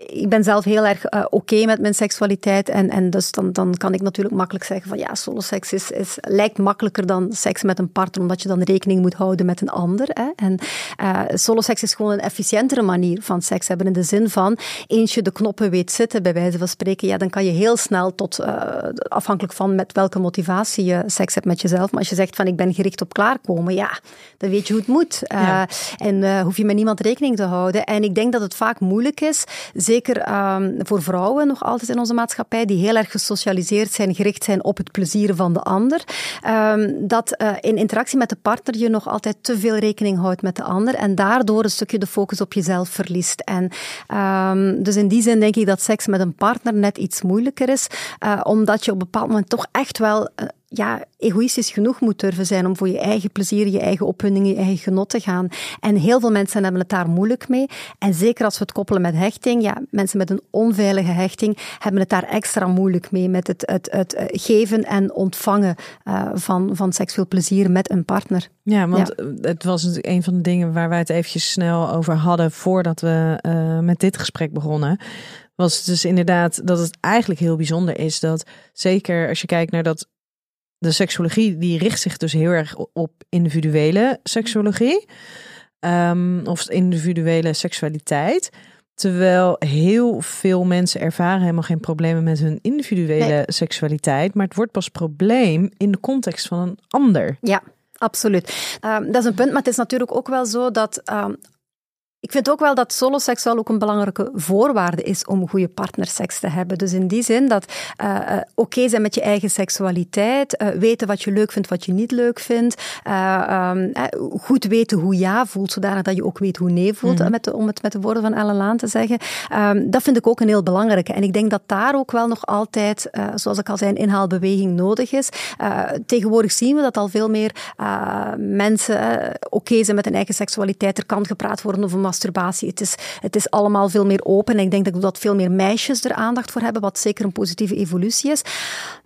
ik ben zelf heel erg uh, oké met mijn seksualiteit. En, en dus dan, dan kan ik natuurlijk makkelijk zeggen van ja, soloseks is, is, lijkt makkelijker dan seks met een partner, omdat je dan rekening moet houden met een ander. Hè. En uh, soloseks is gewoon een efficiëntere manier van seks hebben. In de zin van, eens je de knoppen weet zitten, bij wijze van spreken, ja, dan kan je heel snel tot, uh, afhankelijk van met welke motivatie je seks hebt met jezelf. Maar als je zegt van ik ben gericht op klaarkomen, ja, dan weet je hoe het moet. Ja. En hoef je met niemand rekening te houden. En ik denk dat het vaak moeilijk is, zeker um, voor vrouwen nog altijd in onze maatschappij, die heel erg gesocialiseerd zijn, gericht zijn op het plezier van de ander, um, dat uh, in interactie met de partner je nog altijd te veel rekening houdt met de ander en daardoor een stukje de focus op jezelf verliest. En um, dus in die zin denk ik dat seks met een partner net iets moeilijker is, uh, omdat je op een bepaald moment toch echt wel uh, ja, egoïstisch genoeg moet durven zijn om voor je eigen plezier, je eigen opwinding, je eigen genot te gaan. En heel veel mensen hebben het daar moeilijk mee. En zeker als we het koppelen met hechting, ja, mensen met een onveilige hechting hebben het daar extra moeilijk mee met het, het, het geven en ontvangen uh, van, van seksueel plezier met een partner. Ja, want ja. het was een van de dingen waar wij het eventjes snel over hadden voordat we uh, met dit gesprek begonnen was dus inderdaad dat het eigenlijk heel bijzonder is dat zeker als je kijkt naar dat de seksologie die richt zich dus heel erg op individuele seksologie. Um, of individuele seksualiteit. Terwijl heel veel mensen ervaren helemaal geen problemen met hun individuele seksualiteit. Maar het wordt pas probleem in de context van een ander. Ja, absoluut. Um, dat is een punt, maar het is natuurlijk ook wel zo dat um, ik vind ook wel dat soloseks wel ook een belangrijke voorwaarde is om goede partnerseks te hebben. Dus in die zin dat uh, uh, oké okay zijn met je eigen seksualiteit, uh, weten wat je leuk vindt, wat je niet leuk vindt, um, goed weten hoe ja voelt, zodanig dat je ook weet hoe nee voelt, mm met de, om het met de woorden van Ellen Laan te zeggen. Um, dat vind ik ook een heel belangrijke. En ik denk dat daar ook wel nog altijd, zoals ik al zei, een inhaalbeweging nodig is. tegenwoordig zien we dat al veel meer mensen oké okay zijn met hun eigen seksualiteit. Er kan gepraat worden over masturbatie. Het is, het is allemaal veel meer open. En ik denk dat veel meer meisjes er aandacht voor hebben, wat zeker een positieve evolutie is.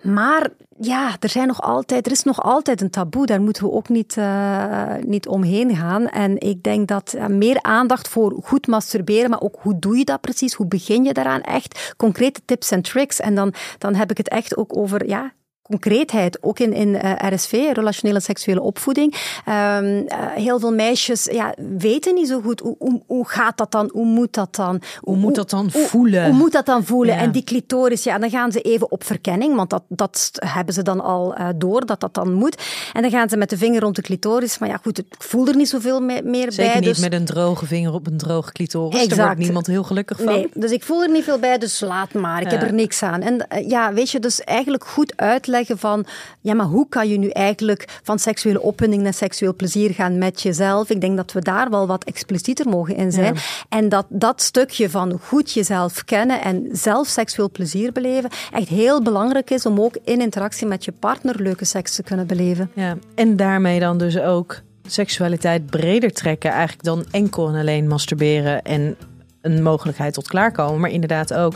Maar ja, er, zijn nog altijd, er is nog altijd een taboe. Daar moeten we ook niet, uh, niet omheen gaan. En ik denk dat uh, meer aandacht voor goed masturberen, maar ook hoe doe je dat precies? Hoe begin je daaraan? Echt concrete tips en tricks. En dan, dan heb ik het echt ook over ja, concreetheid, ook in, in RSV, relationele seksuele opvoeding. Ehm, heel veel meisjes ja, weten niet zo goed hoe, hoe, hoe, gaat dat dan, hoe moet dat dan? Hoe, moet dat dan voelen? Hoe, moet dat dan voelen? En die clitoris, ja, dan gaan ze even op verkenning, want dat, dat hebben ze dan al door, dat dat dan moet. En dan gaan ze met de vinger rond de clitoris, maar ja goed, ik voel er niet zoveel meer bij. Zeker niet dus... met een droge vinger op een droge clitoris, exact. daar wordt niemand heel gelukkig van. Nee, dus ik voel er niet veel bij, dus laat maar, ik heb er niks aan. En eh, ja, weet je, dus eigenlijk goed uitleggen van, ja, maar hoe kan je nu eigenlijk van seksuele opwinding naar seksueel plezier gaan met jezelf? Ik denk dat we daar wel wat explicieter mogen in zijn. En dat dat stukje van goed jezelf kennen en zelf seksueel plezier beleven echt heel belangrijk is om ook in interactie met je partner leuke seks te kunnen beleven. Ja, en daarmee dan dus ook seksualiteit breder trekken. Eigenlijk dan enkel en alleen masturberen en een mogelijkheid tot klaarkomen. Maar inderdaad ook,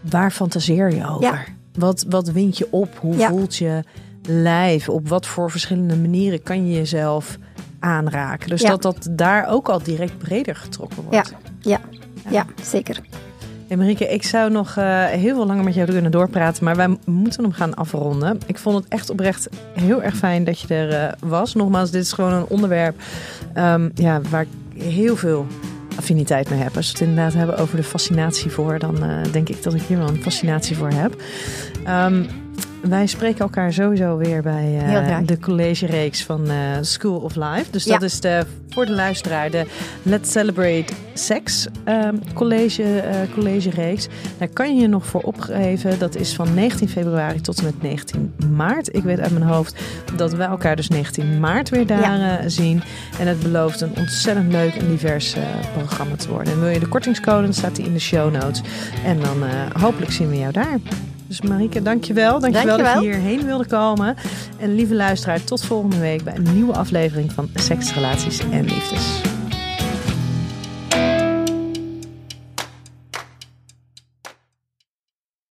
waar fantaseer je over? Wat, wat wind je op? Hoe voelt je lijf? Op wat voor verschillende manieren kan je jezelf aanraken? Dus dat dat daar ook al direct breder getrokken wordt. Ja, ja. ja. zeker. Hey Marieke, ik zou nog uh, heel veel langer met jou kunnen doorpraten, maar wij moeten hem gaan afronden. Ik vond het echt oprecht heel erg fijn dat je er uh, was. Nogmaals, dit is gewoon een onderwerp um, ja, waar ik heel veel affiniteit mee heb. Als we het inderdaad hebben over de fascinatie voor, dan uh, denk ik dat ik hier wel een fascinatie voor heb. Um, wij spreken elkaar sowieso weer bij uh, de collegereeks van uh, School of Life. Dus dat is de, voor de luisteraar de Let's Celebrate Sex um, college, uh, collegereeks. Daar kan je je nog voor opgeven. Dat is van 19 februari tot en met 19 maart. Ik weet uit mijn hoofd dat wij elkaar dus 19 maart weer daar ja. zien. En het belooft een ontzettend leuk en divers programma te worden. En wil je de kortingscode, dan staat die in de show notes. En dan hopelijk zien we jou daar. Dus Marieke, dankjewel. Dankjewel, dankjewel. dat je hierheen wilde komen. En lieve luisteraar, tot volgende week bij een nieuwe aflevering van Seks, Relaties en Liefdes.